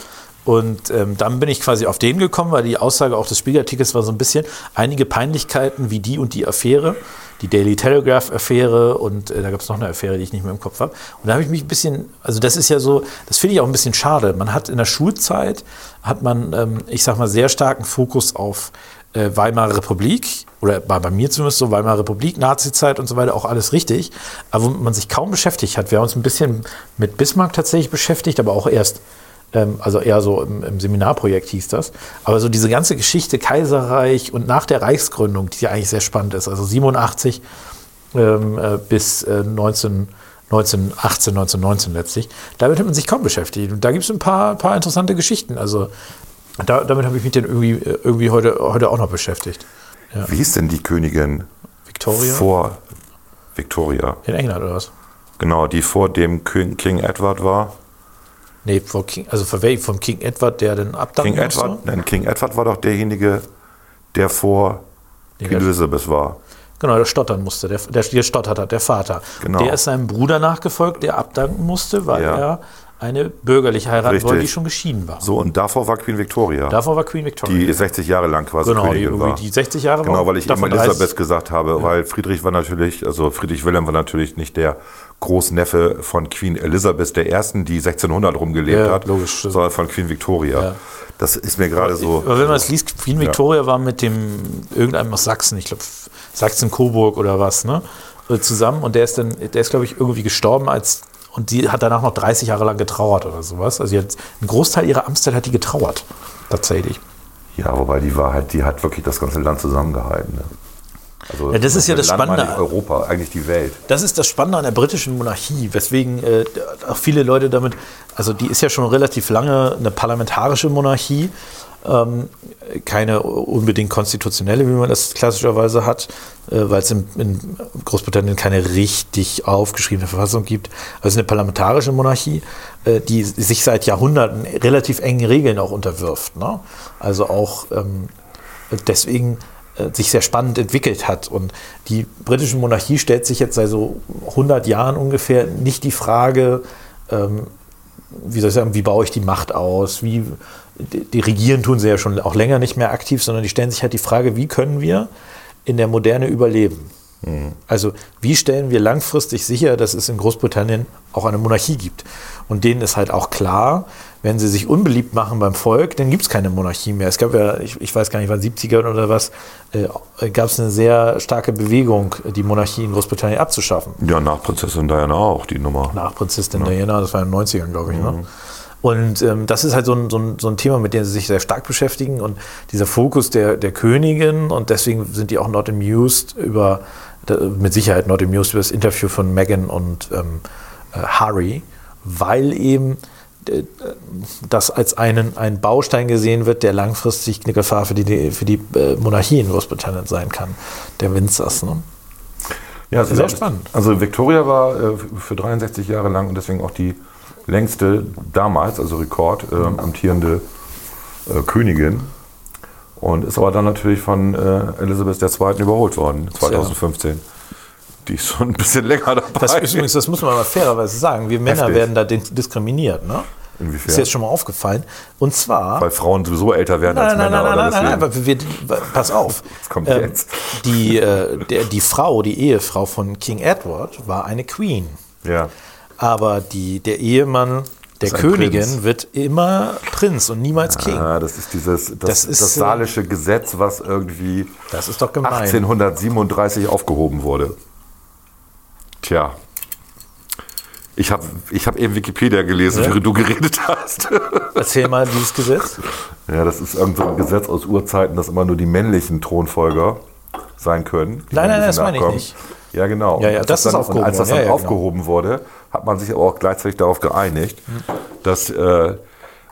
[SPEAKER 1] Und ähm, dann bin ich quasi auf den gekommen, weil die Aussage auch des Spiegelartikels war so ein bisschen einige Peinlichkeiten wie die und die Affäre, die Daily Telegraph-Affäre und äh, da gab es noch eine Affäre, die ich nicht mehr im Kopf habe. Und da habe ich mich ein bisschen, also das ist ja so, das finde ich auch ein bisschen schade. Man hat in der Schulzeit, hat man, ähm, ich sag mal, sehr starken Fokus auf äh, Weimarer Republik oder war bei mir zumindest so Weimarer Republik, Nazizeit und so weiter, auch alles richtig. Aber womit man sich kaum beschäftigt hat. Wir haben uns ein bisschen mit Bismarck tatsächlich beschäftigt, aber auch erst ähm, also eher so im, Seminarprojekt hieß das. Aber so diese ganze Geschichte Kaiserreich und nach der Reichsgründung, die ja eigentlich sehr spannend ist, also 87 ähm, äh, bis äh, 19, 1918, 1919 letztlich, damit hat man sich kaum beschäftigt. Und da gibt es ein paar, paar interessante Geschichten. Also da, damit habe ich mich dann irgendwie, irgendwie heute, heute auch noch beschäftigt.
[SPEAKER 2] Wie hieß denn die Königin
[SPEAKER 1] Victoria
[SPEAKER 2] vor Victoria?
[SPEAKER 1] in England oder was?
[SPEAKER 2] Genau, die vor dem King, King Edward war.
[SPEAKER 1] Nee, vor King, also von welchem? Vom King Edward, der dann abdanken
[SPEAKER 2] King
[SPEAKER 1] musste?
[SPEAKER 2] Edward, nein, King Edward war doch derjenige, der vor
[SPEAKER 1] der-
[SPEAKER 2] Elizabeth war.
[SPEAKER 1] Genau, der stottern musste, der, der gestottert hat, der Vater.
[SPEAKER 2] Genau.
[SPEAKER 1] Der ist seinem Bruder nachgefolgt, der abdanken musste, weil
[SPEAKER 2] Ja.
[SPEAKER 1] er eine bürgerliche heiraten
[SPEAKER 2] Richtig.
[SPEAKER 1] wollte, die schon geschieden war.
[SPEAKER 2] So, und davor war Queen Victoria,
[SPEAKER 1] Davor war Queen Victoria.
[SPEAKER 2] die 60 Jahre lang quasi
[SPEAKER 1] genau, die,
[SPEAKER 2] Königin
[SPEAKER 1] irgendwie
[SPEAKER 2] war.
[SPEAKER 1] die 60 Jahre
[SPEAKER 2] Genau, weil ich immer
[SPEAKER 1] 30
[SPEAKER 2] Elisabeth gesagt habe, weil Friedrich war natürlich, also Friedrich Wilhelm war natürlich nicht der Großneffe von Queen Elizabeth I., die 1600 rumgelebt
[SPEAKER 1] Ja,
[SPEAKER 2] hat,
[SPEAKER 1] logisch.
[SPEAKER 2] sondern von Queen Victoria.
[SPEAKER 1] Ja.
[SPEAKER 2] Das ist mir gerade so.
[SPEAKER 1] Aber wenn man es liest, Queen Victoria war mit dem irgendeinem aus Sachsen, ich glaube Sachsen-Coburg oder was, ne? äh, Zusammen und der ist dann, der ist, glaube ich, irgendwie gestorben als und die hat danach noch 30 Jahre lang getrauert oder sowas. Also hat, einen Großteil ihrer Amtszeit hat die getrauert. Tatsächlich.
[SPEAKER 2] Ja, wobei die war halt, die hat wirklich das ganze Land zusammengehalten. Ne? Also
[SPEAKER 1] Ja, das ist ja das
[SPEAKER 2] Land
[SPEAKER 1] Spannende.
[SPEAKER 2] Europa, eigentlich die Welt.
[SPEAKER 1] Das ist das Spannende an der britischen Monarchie, weswegen äh, auch viele Leute damit, also die ist ja schon relativ lange eine parlamentarische Monarchie, ähm, keine unbedingt konstitutionelle, wie man das klassischerweise hat, äh, weil es in, in Großbritannien keine richtig aufgeschriebene Verfassung gibt. Also eine parlamentarische Monarchie, äh, die sich seit Jahrhunderten relativ engen Regeln auch unterwirft. Ne? Also auch ähm, deswegen sich sehr spannend entwickelt hat. Und die britische Monarchie stellt sich jetzt seit so 100 Jahren ungefähr nicht die Frage, ähm, wie soll ich sagen, wie baue ich die Macht aus? Wie, die, die regieren tun sie ja schon auch länger nicht mehr aktiv, sondern die stellen sich halt die Frage, wie können wir in der Moderne überleben? Also wie stellen wir langfristig sicher, dass es in Großbritannien auch eine Monarchie gibt? Und denen ist halt auch klar, wenn sie sich unbeliebt machen beim Volk, dann gibt es keine Monarchie mehr. Es gab ja, ich, ich weiß gar nicht, wann 70er oder was, äh, gab es eine sehr starke Bewegung, die Monarchie in Großbritannien abzuschaffen.
[SPEAKER 2] Ja, nach Prinzessin Diana auch, die Nummer.
[SPEAKER 1] Nach Prinzessin Diana, das war in den 90ern, glaube ich. Ne? Und ähm, das ist halt so ein, so, ein, so ein Thema, mit dem sie sich sehr stark beschäftigen. Und dieser Fokus der, der Königin, und deswegen sind die auch not amused über, mit Sicherheit not amused über das Interview von Meghan und ähm, äh, Harry, weil eben äh, das als einen, ein Baustein gesehen wird, der langfristig eine Gefahr für die, für die äh, Monarchie in Großbritannien sein kann, der Windsors. Ne?
[SPEAKER 2] Ja,
[SPEAKER 1] Sehr spannend.
[SPEAKER 2] Also Victoria war äh, für 63 Jahre lang und deswegen auch die längste damals, also Rekord, äh, amtierende äh, Königin. Und ist aber dann natürlich von äh, Elisabeth II. überholt worden, 2015. Die ist schon ein bisschen länger dabei.
[SPEAKER 1] Das übrigens, das muss man mal fairerweise sagen. Wir Männer
[SPEAKER 2] Heftig.
[SPEAKER 1] werden da diskriminiert. Ne?
[SPEAKER 2] Inwiefern?
[SPEAKER 1] Ist jetzt schon mal aufgefallen. Und zwar.
[SPEAKER 2] Weil Frauen sowieso älter werden als
[SPEAKER 1] Nein, nein,
[SPEAKER 2] Männer.
[SPEAKER 1] nein, nein,
[SPEAKER 2] oder
[SPEAKER 1] nein, nein, aber wir, pass auf.
[SPEAKER 2] Das kommt
[SPEAKER 1] Ähm,
[SPEAKER 2] jetzt.
[SPEAKER 1] Die, äh, der, die Frau, die Ehefrau von King Edward, war eine Queen.
[SPEAKER 2] Ja.
[SPEAKER 1] Aber die, der Ehemann der Königin
[SPEAKER 2] Prinz.
[SPEAKER 1] wird immer Prinz und niemals King.
[SPEAKER 2] Ah, das ist dieses das,
[SPEAKER 1] Das
[SPEAKER 2] das,
[SPEAKER 1] ist, äh,
[SPEAKER 2] saalische Gesetz, was irgendwie
[SPEAKER 1] Das ist doch gemein.
[SPEAKER 2] 1837 aufgehoben wurde. Tja. Ich habe ich hab eben Wikipedia gelesen,
[SPEAKER 1] Ja?
[SPEAKER 2] während du geredet hast.
[SPEAKER 1] Erzähl mal dieses Gesetz.
[SPEAKER 2] ja, das ist irgend so ein Gesetz aus Urzeiten, dass immer nur die männlichen Thronfolger sein können.
[SPEAKER 1] Nein,
[SPEAKER 2] ein
[SPEAKER 1] nein, das meine ich nicht.
[SPEAKER 2] Ja, genau.
[SPEAKER 1] Ja, ja,
[SPEAKER 2] Und
[SPEAKER 1] das ist
[SPEAKER 2] dann,
[SPEAKER 1] aufgehoben
[SPEAKER 2] Als das dann
[SPEAKER 1] Ja, genau.
[SPEAKER 2] aufgehoben wurde, hat man sich aber auch gleichzeitig darauf geeinigt, dass, äh,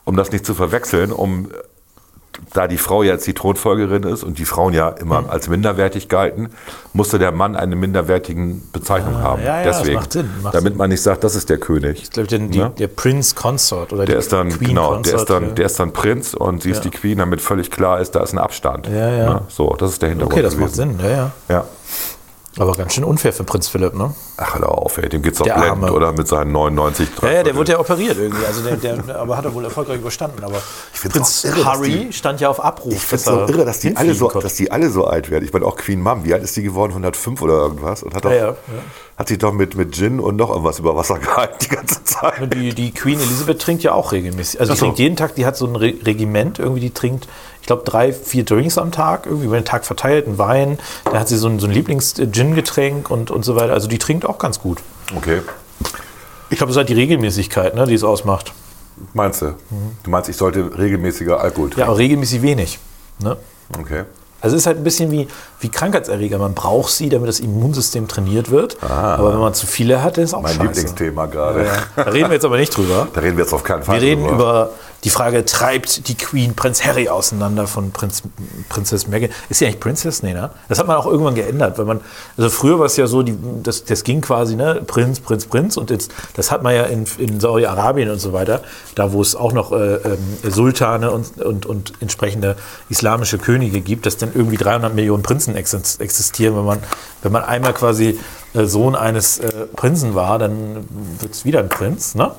[SPEAKER 2] um das nicht zu verwechseln, um da die Frau jetzt die Thronfolgerin ist und die Frauen ja immer
[SPEAKER 1] Hm.
[SPEAKER 2] als minderwertig galten, musste der Mann eine minderwertigen Bezeichnung haben.
[SPEAKER 1] Ah, ja, ja, das
[SPEAKER 2] Deswegen,
[SPEAKER 1] macht Sinn, macht
[SPEAKER 2] damit man nicht sagt, das ist der König.
[SPEAKER 1] Ich glaube,
[SPEAKER 2] Ja?
[SPEAKER 1] der Prince Consort oder
[SPEAKER 2] Der
[SPEAKER 1] die
[SPEAKER 2] ist dann
[SPEAKER 1] Queen
[SPEAKER 2] genau,
[SPEAKER 1] Consort.
[SPEAKER 2] der ist dann,
[SPEAKER 1] ja.
[SPEAKER 2] der ist dann Prinz und sie ist
[SPEAKER 1] Ja.
[SPEAKER 2] die Queen, damit völlig klar ist, da ist ein Abstand.
[SPEAKER 1] Ja, ja.
[SPEAKER 2] Ne? So, das ist der Hintergrund.
[SPEAKER 1] okay, das macht
[SPEAKER 2] gewesen.
[SPEAKER 1] Sinn. Ja, ja.
[SPEAKER 2] Ja.
[SPEAKER 1] Aber ganz schön unfair für Prinz Philipp, ne?
[SPEAKER 2] Ach, hör auf, ey. Dem geht's doch
[SPEAKER 1] Der
[SPEAKER 2] blendend,
[SPEAKER 1] Arme.
[SPEAKER 2] oder? Mit seinen 99,
[SPEAKER 1] Ja, ja, der wurde ja operiert irgendwie. Also der, der, aber hat er wohl erfolgreich überstanden. Aber Prinz
[SPEAKER 2] irre,
[SPEAKER 1] Harry stand ja auf Abruf.
[SPEAKER 2] Ich finde es
[SPEAKER 1] dass
[SPEAKER 2] so irre, dass die, alle so,
[SPEAKER 1] konnte.
[SPEAKER 2] dass die alle so alt werden. Ich meine, auch Queen Mom, wie alt ist die geworden? 105 oder irgendwas? Und hat, doch,
[SPEAKER 1] Ja, ja, ja.
[SPEAKER 2] hat sich doch mit, mit Gin und noch irgendwas über Wasser gehalten die ganze Zeit.
[SPEAKER 1] Die, die Queen Elizabeth trinkt ja auch regelmäßig. Also die
[SPEAKER 2] so.
[SPEAKER 1] trinkt jeden Tag, die hat so ein Re Regiment, irgendwie die trinkt, ich glaube, drei, vier Drinks am Tag, irgendwie über den Tag verteilt, einen Wein. Da hat sie so ein, so ein Lieblings-Gin-Getränk und, und so weiter. Also die trinkt auch ganz gut.
[SPEAKER 2] Okay.
[SPEAKER 1] Ich glaube, es ist halt die Regelmäßigkeit, ne, die es ausmacht.
[SPEAKER 2] Meinst du? Du meinst, ich sollte regelmäßiger Alkohol
[SPEAKER 1] Ja,
[SPEAKER 2] trinken?
[SPEAKER 1] aber regelmäßig wenig. Ne?
[SPEAKER 2] Okay.
[SPEAKER 1] Also es ist halt ein bisschen wie, wie Krankheitserreger. Man braucht sie, damit das Immunsystem trainiert wird. Aber wenn man zu viele hat, dann ist auch
[SPEAKER 2] Ah. Mein
[SPEAKER 1] scheiße.
[SPEAKER 2] Lieblingsthema gerade.
[SPEAKER 1] Ja. Da reden wir jetzt aber nicht drüber.
[SPEAKER 2] Da reden wir jetzt auf keinen Fall
[SPEAKER 1] Wir reden
[SPEAKER 2] drüber.
[SPEAKER 1] über die Frage, treibt die Queen Prinz Harry auseinander von Prinz, Prinzess Meghan? Ist sie eigentlich Prinzess? Nee, ne? Das hat man auch irgendwann geändert, weil man, also früher war es ja so, die, das, das ging quasi, ne, Prinz, Prinz, Prinz und jetzt, das hat man ja in, in Saudi-Arabien und so weiter, da wo es auch noch äh, ähm, Sultane und, und, und entsprechende islamische Könige gibt, dass dann irgendwie 300 Millionen Prinzen existieren, wenn man, wenn man einmal quasi äh, Sohn eines äh, Prinzen war, dann wird es wieder ein Prinz, ne?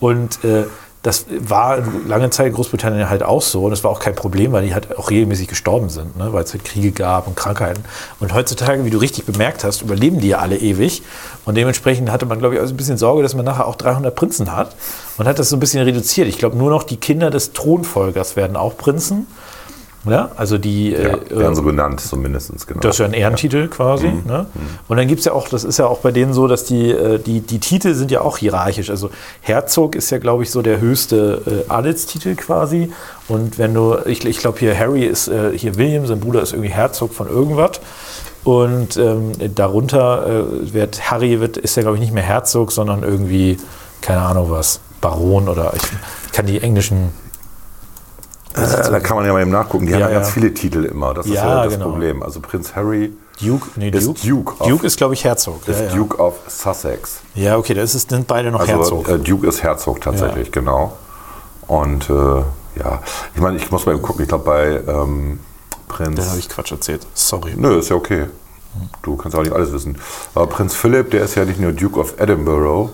[SPEAKER 1] Und äh, das war lange Zeit in Großbritannien halt auch so und es war auch kein Problem, weil die halt auch regelmäßig gestorben sind, ne? weil es halt Kriege gab und Krankheiten. Und heutzutage, wie du richtig bemerkt hast, überleben die ja alle ewig und dementsprechend hatte man, glaube ich, auch so ein bisschen Sorge, dass man nachher auch 300 Prinzen hat und hat das so ein bisschen reduziert. Ich glaube, nur noch die Kinder des Thronfolgers werden auch Prinzen. Ja, also die
[SPEAKER 2] ja,
[SPEAKER 1] äh,
[SPEAKER 2] werden so genannt, zumindest. Genau.
[SPEAKER 1] das ist ja ein Ehrentitel quasi. Ne? Und dann gibt es ja auch, das ist ja auch bei denen so, dass die, äh, die, die Titel sind ja auch hierarchisch. Also Herzog ist ja, glaube ich, so der höchste äh, Adelstitel quasi. Und wenn du, ich, ich glaube hier Harry ist, äh, hier William, sein Bruder ist irgendwie Herzog von irgendwas. Und ähm, darunter äh, wird Harry wird, ist ja, glaube ich, nicht mehr Herzog, sondern irgendwie, keine Ahnung was, Baron oder ich, ich kann die englischen
[SPEAKER 2] Äh, da kann man ja mal eben nachgucken. Die
[SPEAKER 1] Ja,
[SPEAKER 2] haben ja
[SPEAKER 1] ja.
[SPEAKER 2] ganz viele Titel immer. Das ist
[SPEAKER 1] Ja,
[SPEAKER 2] ja das
[SPEAKER 1] genau.
[SPEAKER 2] Problem. Also Prinz Harry
[SPEAKER 1] Duke, nee,
[SPEAKER 2] ist
[SPEAKER 1] Duke.
[SPEAKER 2] Duke. of-
[SPEAKER 1] Duke ist, glaube ich, Herzog.
[SPEAKER 2] ist
[SPEAKER 1] ja, ja.
[SPEAKER 2] Duke of Sussex.
[SPEAKER 1] ja, okay, das ist, sind beide noch
[SPEAKER 2] Also
[SPEAKER 1] Herzog.
[SPEAKER 2] äh, Duke ist Herzog tatsächlich, genau. Und äh, ja, ich meine, ich muss mal eben gucken. Ich glaube bei ähm, Prinz.
[SPEAKER 1] Dann habe ich Quatsch erzählt. Sorry.
[SPEAKER 2] Nö, ist ja okay. Du kannst auch nicht alles wissen. Aber Prinz Philipp, der ist ja nicht nur Duke of Edinburgh.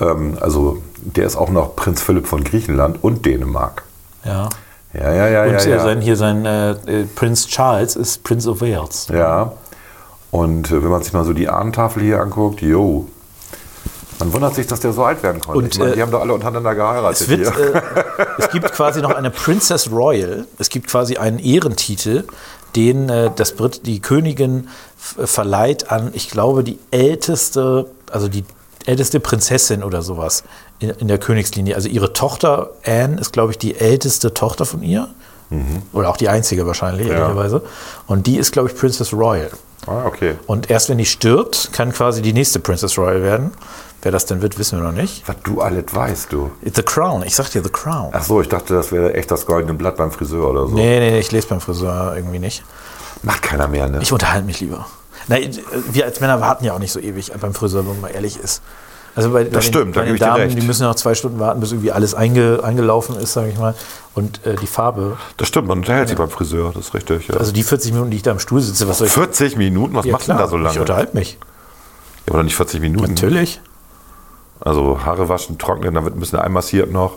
[SPEAKER 2] Ähm, also der ist auch noch Prinz Philipp von Griechenland und Dänemark.
[SPEAKER 1] Ja.
[SPEAKER 2] Ja, ja, ja,
[SPEAKER 1] Und
[SPEAKER 2] ja. ja.
[SPEAKER 1] Sein, hier sein äh, äh, Prinz Charles ist Prince of Wales.
[SPEAKER 2] Ja. Und äh, wenn man sich mal so die Ahnentafel hier anguckt, jo. Man wundert sich, dass der so alt werden konnte.
[SPEAKER 1] Und,
[SPEAKER 2] ich meine,
[SPEAKER 1] äh,
[SPEAKER 2] die haben doch alle untereinander geheiratet
[SPEAKER 1] Es, wird,
[SPEAKER 2] hier.
[SPEAKER 1] äh, es gibt quasi noch eine Princess Royal. Es gibt quasi einen Ehrentitel, den äh, das Brit die Königin verleiht an, ich glaube, die älteste, also die älteste Prinzessin oder sowas in, in der Königslinie. Also ihre Tochter Anne ist, glaube ich, die älteste Tochter von ihr. Oder auch die einzige wahrscheinlich, ehrlicherweise. Und die ist, glaube ich, Princess Royal.
[SPEAKER 2] ah, okay.
[SPEAKER 1] Und erst wenn die stirbt, kann quasi die nächste Princess Royal werden. Wer das denn wird, wissen wir noch nicht.
[SPEAKER 2] Was du alles weißt, du.
[SPEAKER 1] The Crown, ich sag dir The Crown.
[SPEAKER 2] Ach so, ich dachte, das wäre echt das goldene Blatt beim Friseur oder so.
[SPEAKER 1] Nee, nee, nee, ich lese beim Friseur irgendwie nicht.
[SPEAKER 2] Macht keiner mehr, ne?
[SPEAKER 1] Ich unterhalte mich lieber. Na, wir als Männer warten ja auch nicht so ewig beim Friseur, wenn man ehrlich ist. Also bei, bei
[SPEAKER 2] stimmt, da
[SPEAKER 1] bei den
[SPEAKER 2] ich
[SPEAKER 1] Damen,
[SPEAKER 2] recht.
[SPEAKER 1] die müssen ja noch zwei Stunden warten, bis irgendwie alles einge, eingelaufen ist, sage ich mal. Und äh, die Farbe,
[SPEAKER 2] Das stimmt, man unterhält sich beim Friseur, das ist richtig. Ja.
[SPEAKER 1] also die 40 Minuten, die ich da im Stuhl sitze, was soll ich
[SPEAKER 2] 40 Minuten? Was
[SPEAKER 1] Ja,
[SPEAKER 2] machst du denn da so
[SPEAKER 1] Ich
[SPEAKER 2] lange?
[SPEAKER 1] unterhalte mich.
[SPEAKER 2] Ja, aber nicht 40 Minuten.
[SPEAKER 1] Natürlich.
[SPEAKER 2] Also Haare waschen, trocknen, dann wird ein bisschen einmassiert noch.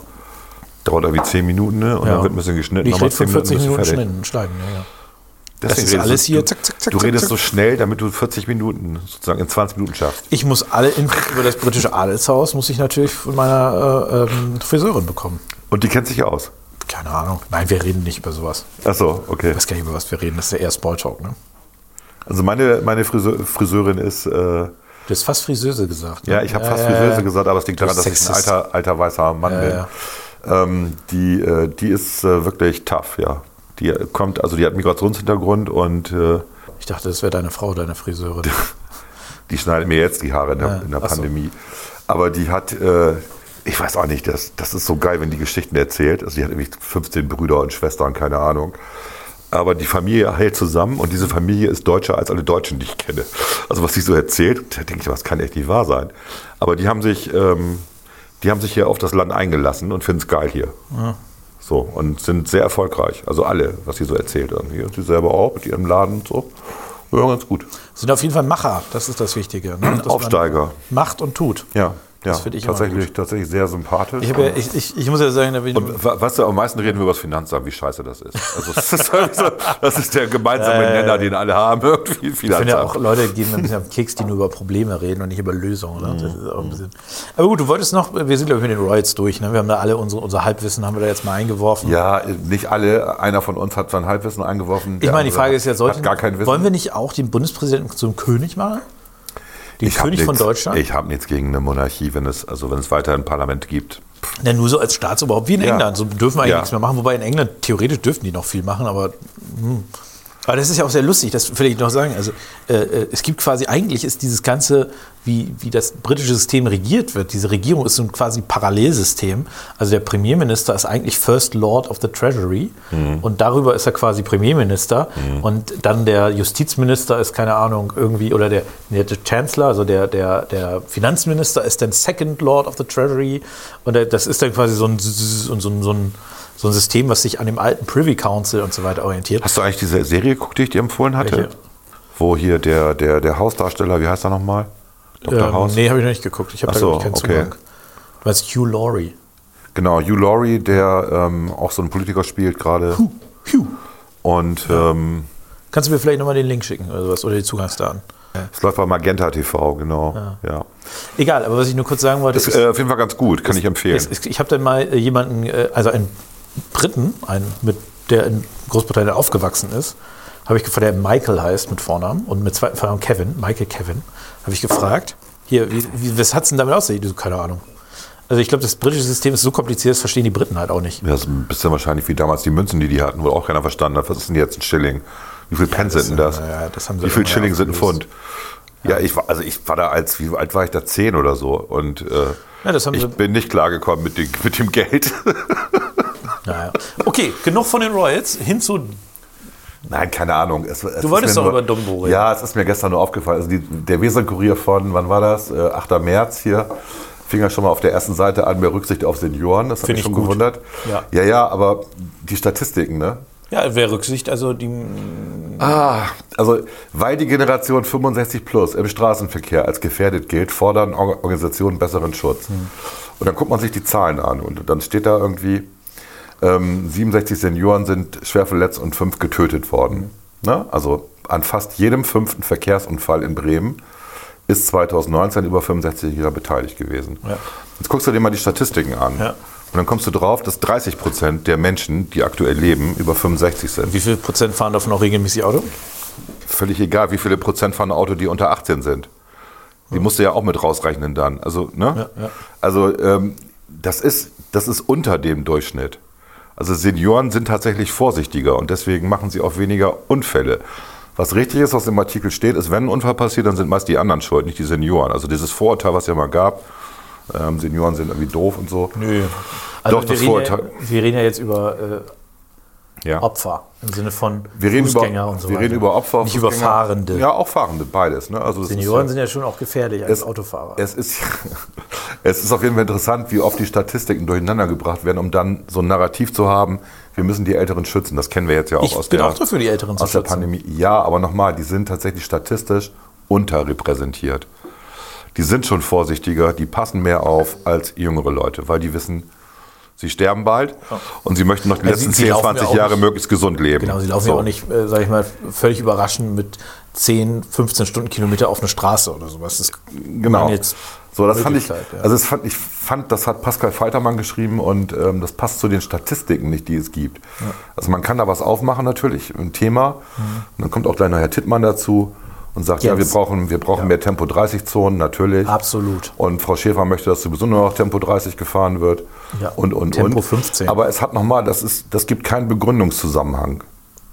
[SPEAKER 2] Dauert irgendwie 10 Minuten, ne? Und
[SPEAKER 1] Ja.
[SPEAKER 2] dann wird ein bisschen geschnitten.
[SPEAKER 1] Ich rede von
[SPEAKER 2] 10
[SPEAKER 1] 40
[SPEAKER 2] bist du
[SPEAKER 1] Minuten
[SPEAKER 2] fertig.
[SPEAKER 1] schneiden, schneiden. Ja, ja.
[SPEAKER 2] Deswegen
[SPEAKER 1] ist alles
[SPEAKER 2] du,
[SPEAKER 1] hier,
[SPEAKER 2] Du,
[SPEAKER 1] zack, zack, zack,
[SPEAKER 2] du redest so schnell, damit du 40 Minuten sozusagen in 20 Minuten schaffst.
[SPEAKER 1] Ich muss alle Infos über das britische Adelshaus, muss ich natürlich von meiner äh, ähm, Friseurin bekommen.
[SPEAKER 2] Und die kennt sich aus.
[SPEAKER 1] Keine Ahnung. Nein, wir reden nicht über sowas.
[SPEAKER 2] Ach so, okay.
[SPEAKER 1] Ich weiß gar nicht, über was wir reden. Das ist ja eher Smalltalk, ne?
[SPEAKER 2] Also meine, meine Friseur, Friseurin ist, äh,
[SPEAKER 1] Du hast fast Friseuse gesagt. Ne?
[SPEAKER 2] ja, ich habe fast Friseuse gesagt, aber es liegt daran, dass ich ein alter, alter weißer Mann bin. Ähm, die, äh, die ist äh, wirklich tough, ja. Die kommt, also die hat Migrationshintergrund und äh,
[SPEAKER 1] Ich dachte, das wäre deine Frau, deine Friseurin.
[SPEAKER 2] die schneidet mir jetzt die Haare in der,
[SPEAKER 1] Ja,
[SPEAKER 2] in der
[SPEAKER 1] ach so.
[SPEAKER 2] Pandemie. Aber die hat, äh, ich weiß auch nicht, das, das ist so geil, wenn die Geschichten erzählt. Also die hat irgendwie 15 Brüder und Schwestern, keine Ahnung. Aber die Familie hält zusammen und diese Familie ist deutscher als alle Deutschen, die ich kenne. Also was sie so erzählt, da denke ich, was kann echt nicht wahr sein. Aber die haben sich, ähm, die haben sich hier auf das Land eingelassen und finden es geil hier. So, und sind sehr erfolgreich. Also alle, was sie so erzählt irgendwie. Und sie selber auch mit ihrem Laden und so. Ja, ganz gut.
[SPEAKER 1] Sind auf jeden Fall Macher, das ist das Wichtige. Ne?
[SPEAKER 2] Aufsteiger.
[SPEAKER 1] Macht und tut.
[SPEAKER 2] Ja, ja.
[SPEAKER 1] Das finde ich
[SPEAKER 2] tatsächlich, tatsächlich sehr sympathisch.
[SPEAKER 1] Ich, ja, ich, ich, ich muss ja sagen, da bin ich
[SPEAKER 2] Und wa- weißt du, am meisten reden wir über das Finanzamt, wie scheiße das ist. Also das ist, halt so, das ist der gemeinsame Nenner, den alle haben, irgendwie
[SPEAKER 1] Ich finde ja auch. Leute gehen mir ein bisschen am Keks, die nur über Probleme reden und nicht über Lösungen. Ne? Bisschen. Aber gut, du wolltest noch, wir sind glaube ich mit den Royals durch. Ne? Wir haben da alle unsere, unser Halbwissen haben wir da jetzt mal eingeworfen.
[SPEAKER 2] Ja, nicht alle. Einer von uns hat sein Halbwissen eingeworfen.
[SPEAKER 1] ich meine, die Frage ist ja, sollten,
[SPEAKER 2] gar kein Wissen.
[SPEAKER 1] wollen wir nicht auch den Bundespräsidenten zum König machen? Den
[SPEAKER 2] ich
[SPEAKER 1] König von Deutschland?
[SPEAKER 2] Ich habe nichts gegen eine Monarchie, wenn es, also wenn es weiter ein Parlament gibt.
[SPEAKER 1] Ja, nur so als Staatsoberhaupt wie in
[SPEAKER 2] Ja.
[SPEAKER 1] England. So dürfen wir eigentlich
[SPEAKER 2] Ja.
[SPEAKER 1] nichts mehr machen. Wobei in England theoretisch dürfen die noch viel machen, aber. Hm. Aber das ist ja auch sehr lustig, das will ich noch sagen. Also, äh, äh, es gibt quasi, eigentlich ist dieses Ganze, wie, wie das britische System regiert wird, diese Regierung ist so ein quasi Parallelsystem. Also der Premierminister ist eigentlich First Lord of the Treasury und darüber ist er quasi Premierminister. Und dann der Justizminister ist, keine Ahnung, irgendwie, oder der, der Chancellor, also der, der, der Finanzminister ist dann Second Lord of the Treasury. Und das ist dann quasi so ein, so ein, so ein, so ein so System, was sich an dem alten Privy Council und so weiter orientiert.
[SPEAKER 2] Hast du eigentlich diese Serie geguckt, die ich dir empfohlen hatte?
[SPEAKER 1] Welche?
[SPEAKER 2] Wo hier der, der, der Hausdarsteller, wie heißt er nochmal? Dr.
[SPEAKER 1] Ähm,
[SPEAKER 2] House?
[SPEAKER 1] nee, habe ich noch nicht geguckt. Ich habe da
[SPEAKER 2] so,
[SPEAKER 1] glaub ich, keinen
[SPEAKER 2] okay.
[SPEAKER 1] Zugang. Du meinst Hugh Laurie.
[SPEAKER 2] Genau, Hugh Laurie, der ähm, auch so einen Politiker spielt gerade.
[SPEAKER 1] Hugh.
[SPEAKER 2] Und ähm,
[SPEAKER 1] Kannst du mir vielleicht nochmal den Link schicken oder sowas oder die Zugangsdaten?
[SPEAKER 2] es läuft bei Magenta TV, genau. Ja.
[SPEAKER 1] Egal, aber was ich nur kurz sagen wollte,
[SPEAKER 2] Ist äh, auf jeden Fall ganz gut, kann ich empfehlen.
[SPEAKER 1] Es, ich habe dann mal äh, jemanden, äh, also einen Briten, einen, mit, der in Großbritannien aufgewachsen ist, habe ich gefragt, der Michael heißt mit Vornamen und mit zweiten Vornamen Kevin, Michael Kevin, habe ich gefragt, hier, wie, wie, was hat es denn damit aussehen? Du, keine Ahnung. Also ich glaube, das britische System ist so kompliziert, das verstehen die Briten halt auch nicht.
[SPEAKER 2] Ja, das ist ein bisschen wahrscheinlich wie damals die Münzen, die die hatten, wo auch keiner verstanden hat, was ist denn jetzt ein Schilling? Wie viel Pence sind denn das?
[SPEAKER 1] ja, das haben sie
[SPEAKER 2] wie viel Schilling sind ein. Pfund? Ja, ich war, also ich war da als, wie alt war ich da? Zehn oder so. Und äh,
[SPEAKER 1] Ja,
[SPEAKER 2] ich bin nicht klargekommen mit, mit dem Geld.
[SPEAKER 1] Naja. Okay, genug von den Royals, hin zu
[SPEAKER 2] Nein, keine Ahnung. Es, es
[SPEAKER 1] Du wolltest doch
[SPEAKER 2] nur-
[SPEAKER 1] über Dumbo reden.
[SPEAKER 2] Ja, es ist mir gestern nur aufgefallen. Also die, der Weserkurier von, wann war das? Äh, 8. März hier. Fing ja schon mal auf der ersten Seite an, mehr Rücksicht auf Senioren. Das hat
[SPEAKER 1] Find
[SPEAKER 2] mich
[SPEAKER 1] ich
[SPEAKER 2] schon
[SPEAKER 1] gut.
[SPEAKER 2] gewundert.
[SPEAKER 1] Ja.
[SPEAKER 2] ja, ja, aber die Statistiken, ne?
[SPEAKER 1] Ja, wer Rücksicht, also die.
[SPEAKER 2] Ah, also weil die Generation 65 plus im Straßenverkehr als gefährdet gilt, fordern Or- Organisationen besseren Schutz. Und dann guckt man sich die Zahlen an und dann steht da irgendwie, ähm, 67 Senioren sind schwer verletzt und fünf getötet worden. Ne? Also an fast jedem fünften Verkehrsunfall in Bremen ist 2019 über 65-Jähriger beteiligt gewesen.
[SPEAKER 1] Ja.
[SPEAKER 2] Jetzt guckst du dir mal die Statistiken an.
[SPEAKER 1] Ja.
[SPEAKER 2] Und dann kommst du drauf, dass 30 Prozent der Menschen, die aktuell leben, über 65 sind.
[SPEAKER 1] Wie viel Prozent fahren davon auch regelmäßig Auto?
[SPEAKER 2] völlig egal, wie viele Prozent fahren Auto, die unter 18 sind. Die musst du ja auch mit rausrechnen dann. Also, ne? Also ähm, das, ist, das ist unter dem Durchschnitt. Also Senioren sind tatsächlich vorsichtiger und deswegen machen sie auch weniger Unfälle. Was richtig ist, was im Artikel steht, ist, wenn ein Unfall passiert, dann sind meist die anderen schuld, nicht die Senioren. Also dieses Vorurteil, was ja mal gab, ähm, Senioren sind irgendwie doof und so.
[SPEAKER 1] Nö.
[SPEAKER 2] Doch,
[SPEAKER 1] wir,
[SPEAKER 2] das
[SPEAKER 1] reden ja,
[SPEAKER 2] Vorurteil.
[SPEAKER 1] wir reden ja jetzt über äh,
[SPEAKER 2] Ja.
[SPEAKER 1] Opfer im Sinne von
[SPEAKER 2] Wir reden, über,
[SPEAKER 1] Fußgänger und so
[SPEAKER 2] wir
[SPEAKER 1] weiter.
[SPEAKER 2] reden über Opfer.
[SPEAKER 1] Nicht über. Fahrende.
[SPEAKER 2] Ja, auch Fahrende, beides. Ne? Also ist
[SPEAKER 1] Senioren
[SPEAKER 2] ja-
[SPEAKER 1] sind ja schon auch gefährlich als
[SPEAKER 2] Es-
[SPEAKER 1] Autofahrer.
[SPEAKER 2] Es ist, es ist auf jeden Fall interessant, wie oft die Statistiken durcheinander gebracht werden, um dann so ein Narrativ zu haben, wir müssen die Älteren schützen. Das kennen wir jetzt ja auch
[SPEAKER 1] Ich
[SPEAKER 2] aus
[SPEAKER 1] bin
[SPEAKER 2] der,
[SPEAKER 1] auch dafür, die Älteren zu
[SPEAKER 2] aus der
[SPEAKER 1] schützen.
[SPEAKER 2] Pandemie. Ja, aber nochmal, die sind tatsächlich statistisch unterrepräsentiert. Die sind schon vorsichtiger, die passen mehr auf als jüngere Leute, weil die wissen, sie sterben bald und sie möchten noch die
[SPEAKER 1] Ja,
[SPEAKER 2] letzten
[SPEAKER 1] sie- sie
[SPEAKER 2] 10,
[SPEAKER 1] laufen ja
[SPEAKER 2] 20
[SPEAKER 1] auch
[SPEAKER 2] Jahre
[SPEAKER 1] nicht-
[SPEAKER 2] möglichst gesund leben.
[SPEAKER 1] Genau, sie laufen
[SPEAKER 2] So.
[SPEAKER 1] ja auch nicht, äh, sag ich mal, völlig überraschend mit 10, 15 Stundenkilometer auf eine Straße oder sowas. Das
[SPEAKER 2] Genau. So, das fand ich,
[SPEAKER 1] ja.
[SPEAKER 2] also das fand, ich fand, das hat Pascal Feitermann geschrieben und ähm, das passt zu den Statistiken nicht, die es gibt. Also man kann da was aufmachen natürlich, ein Thema. Und dann kommt auch gleich noch Herr Tittmann dazu und sagt, ja, wir brauchen, wir brauchen mehr Tempo 30 Zonen, natürlich.
[SPEAKER 1] Absolut.
[SPEAKER 2] Und Frau Schäfer möchte, dass sowieso nur noch Tempo 30 gefahren wird.
[SPEAKER 1] Ja,
[SPEAKER 2] Und, und,
[SPEAKER 1] Tempo
[SPEAKER 2] und.
[SPEAKER 1] 15.
[SPEAKER 2] Aber es hat nochmal, das, ist, das gibt keinen Begründungszusammenhang.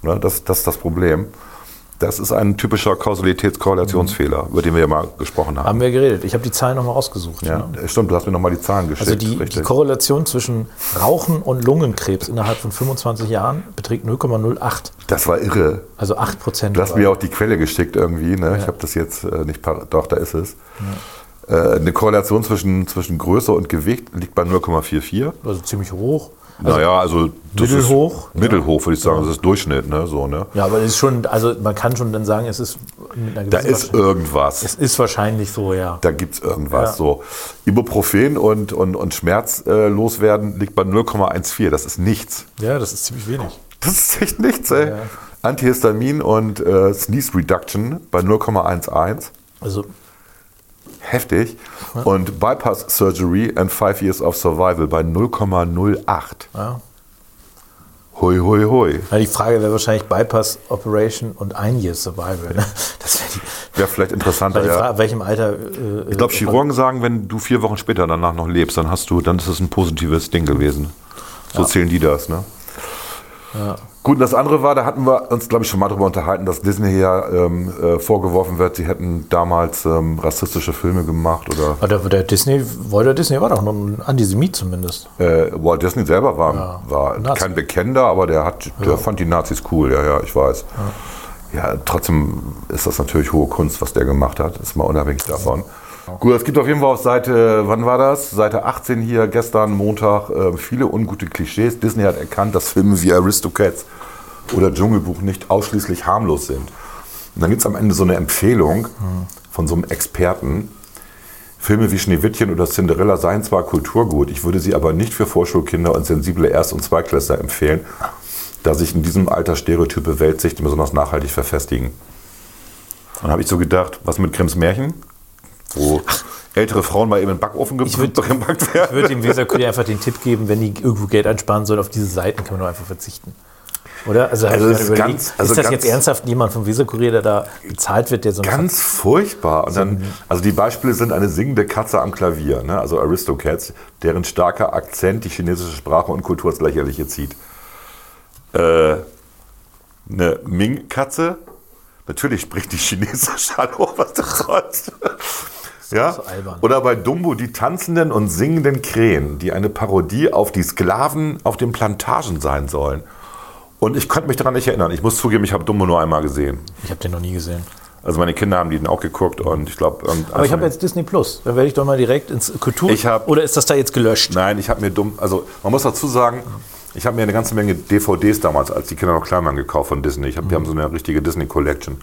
[SPEAKER 2] Ne, das, das ist das Problem. Das ist ein typischer Kausalitätskorrelationsfehler, über den wir ja mal gesprochen haben.
[SPEAKER 1] Haben wir geredet. Ich habe die Zahlen nochmal rausgesucht.
[SPEAKER 2] Ja,
[SPEAKER 1] ne?
[SPEAKER 2] stimmt, du hast mir nochmal die Zahlen geschickt.
[SPEAKER 1] Also die, die. Korrelation zwischen Rauchen und Lungenkrebs innerhalb von 25 Jahren beträgt 0,08.
[SPEAKER 2] das war irre.
[SPEAKER 1] Also 8 Prozent.
[SPEAKER 2] Du hast mir auch die Quelle geschickt irgendwie. Ne? Ich habe das jetzt äh, nicht, par- doch, da ist es. Äh, eine Korrelation zwischen, zwischen Größe und Gewicht liegt bei 0,44.
[SPEAKER 1] also ziemlich hoch.
[SPEAKER 2] Naja, also
[SPEAKER 1] mittelhoch?
[SPEAKER 2] Mittelhoch, würde ich sagen. Das ist Durchschnitt, ne? So, ne?
[SPEAKER 1] Ja, aber es ist schon, also man kann schon dann sagen, es ist mit einer
[SPEAKER 2] Da ist irgendwas.
[SPEAKER 1] Es ist wahrscheinlich so, ja.
[SPEAKER 2] Da gibt es irgendwas.
[SPEAKER 1] Ja.
[SPEAKER 2] So. Ibuprofen und, und, und Schmerz äh, loswerden liegt bei 0,14. Das ist nichts.
[SPEAKER 1] Ja, das ist ziemlich wenig.
[SPEAKER 2] Das ist echt nichts, ey.
[SPEAKER 1] Ja.
[SPEAKER 2] Antihistamin und äh, Sneeze Reduction bei 0,11.
[SPEAKER 1] Also,
[SPEAKER 2] Heftig. Und Bypass Surgery and Five Years of Survival bei 0,08.
[SPEAKER 1] ja.
[SPEAKER 2] Hui, hui, hui.
[SPEAKER 1] Ja, die Frage wäre wahrscheinlich Bypass Operation und ein Year Survival. Ne? Das wäre
[SPEAKER 2] Wäre vielleicht interessanter, ja.
[SPEAKER 1] Frage, ab welchem Alter. Äh,
[SPEAKER 2] Ich glaube, Chirurgen sagen, wenn du vier Wochen später danach noch lebst, dann hast du, dann ist es ein positives Ding gewesen. So zählen die das, ne? Gut, und das andere war, da hatten wir uns, glaube ich, schon mal darüber unterhalten, dass Disney ja ähm, äh, vorgeworfen wird, sie hätten damals ähm, rassistische Filme gemacht oder
[SPEAKER 1] Aber der, der Disney, Walter Disney war doch noch ein Antisemit zumindest.
[SPEAKER 2] äh, Walt Disney selber war, war
[SPEAKER 1] Nazi.
[SPEAKER 2] kein Bekennender, aber der hat, der fand die Nazis cool, ja, ja, ich weiß. Ja. trotzdem ist das natürlich hohe Kunst, was der gemacht hat. Ist mal unabhängig davon. Gut, es gibt auf jeden Fall auf Seite, wann war das? Seite 18 hier, gestern Montag, äh, viele ungute Klischees. Disney hat erkannt, dass Filme wie Aristocats oder Dschungelbuch nicht ausschließlich harmlos sind. Und dann gibt es am Ende so eine Empfehlung von so einem Experten. Filme wie Schneewittchen oder Cinderella seien zwar Kulturgut, ich würde sie aber nicht für Vorschulkinder und sensible Erst- und Zweiklässler empfehlen, da sich in diesem Alter stereotype Weltsichten besonders nachhaltig verfestigen. Dann habe ich so gedacht, was mit Grimms Märchen? Wo ältere Frauen mal eben in den Backofen ge
[SPEAKER 1] würd-
[SPEAKER 2] gebackt
[SPEAKER 1] Ich
[SPEAKER 2] werden.
[SPEAKER 1] würde dem Weserkurier einfach den Tipp geben, wenn die irgendwo Geld einsparen sollen, auf diese Seiten kann man doch einfach verzichten. Oder? Also,
[SPEAKER 2] Also
[SPEAKER 1] ist, überlegt,
[SPEAKER 2] ganz- also
[SPEAKER 1] ist das
[SPEAKER 2] ganz-
[SPEAKER 1] jetzt ernsthaft jemand vom Weserkurier, der da bezahlt wird, der so ein
[SPEAKER 2] Ganz furchtbar. Und dann, also die Beispiele sind eine singende Katze am Klavier, ne? also Aristocats, deren starker Akzent die chinesische Sprache und Kultur ins Lächerliche zieht. Äh, eine Ming-Katze, natürlich spricht die Chinesisch, hallo, was das sonst? Ja?
[SPEAKER 1] so.
[SPEAKER 2] Oder bei Dumbo die tanzenden und singenden Krähen, die eine Parodie auf die Sklaven auf den Plantagen sein sollen. Und ich konnte mich daran nicht erinnern. Ich muss zugeben, ich habe Dumbo nur einmal gesehen.
[SPEAKER 1] Ich habe den noch nie gesehen.
[SPEAKER 2] Also meine Kinder haben den auch geguckt und ich glaube.
[SPEAKER 1] Aber ich habe jetzt Disney Plus. Dann werde ich doch mal direkt ins Kultur.
[SPEAKER 2] Ich hab-
[SPEAKER 1] Oder ist das da jetzt gelöscht?
[SPEAKER 2] Nein, ich habe mir dumm. Also man muss dazu sagen, ich habe mir eine ganze Menge DVDs damals, als die Kinder noch klein waren, gekauft von Disney. Ich hab, Wir haben so eine richtige Disney Collection.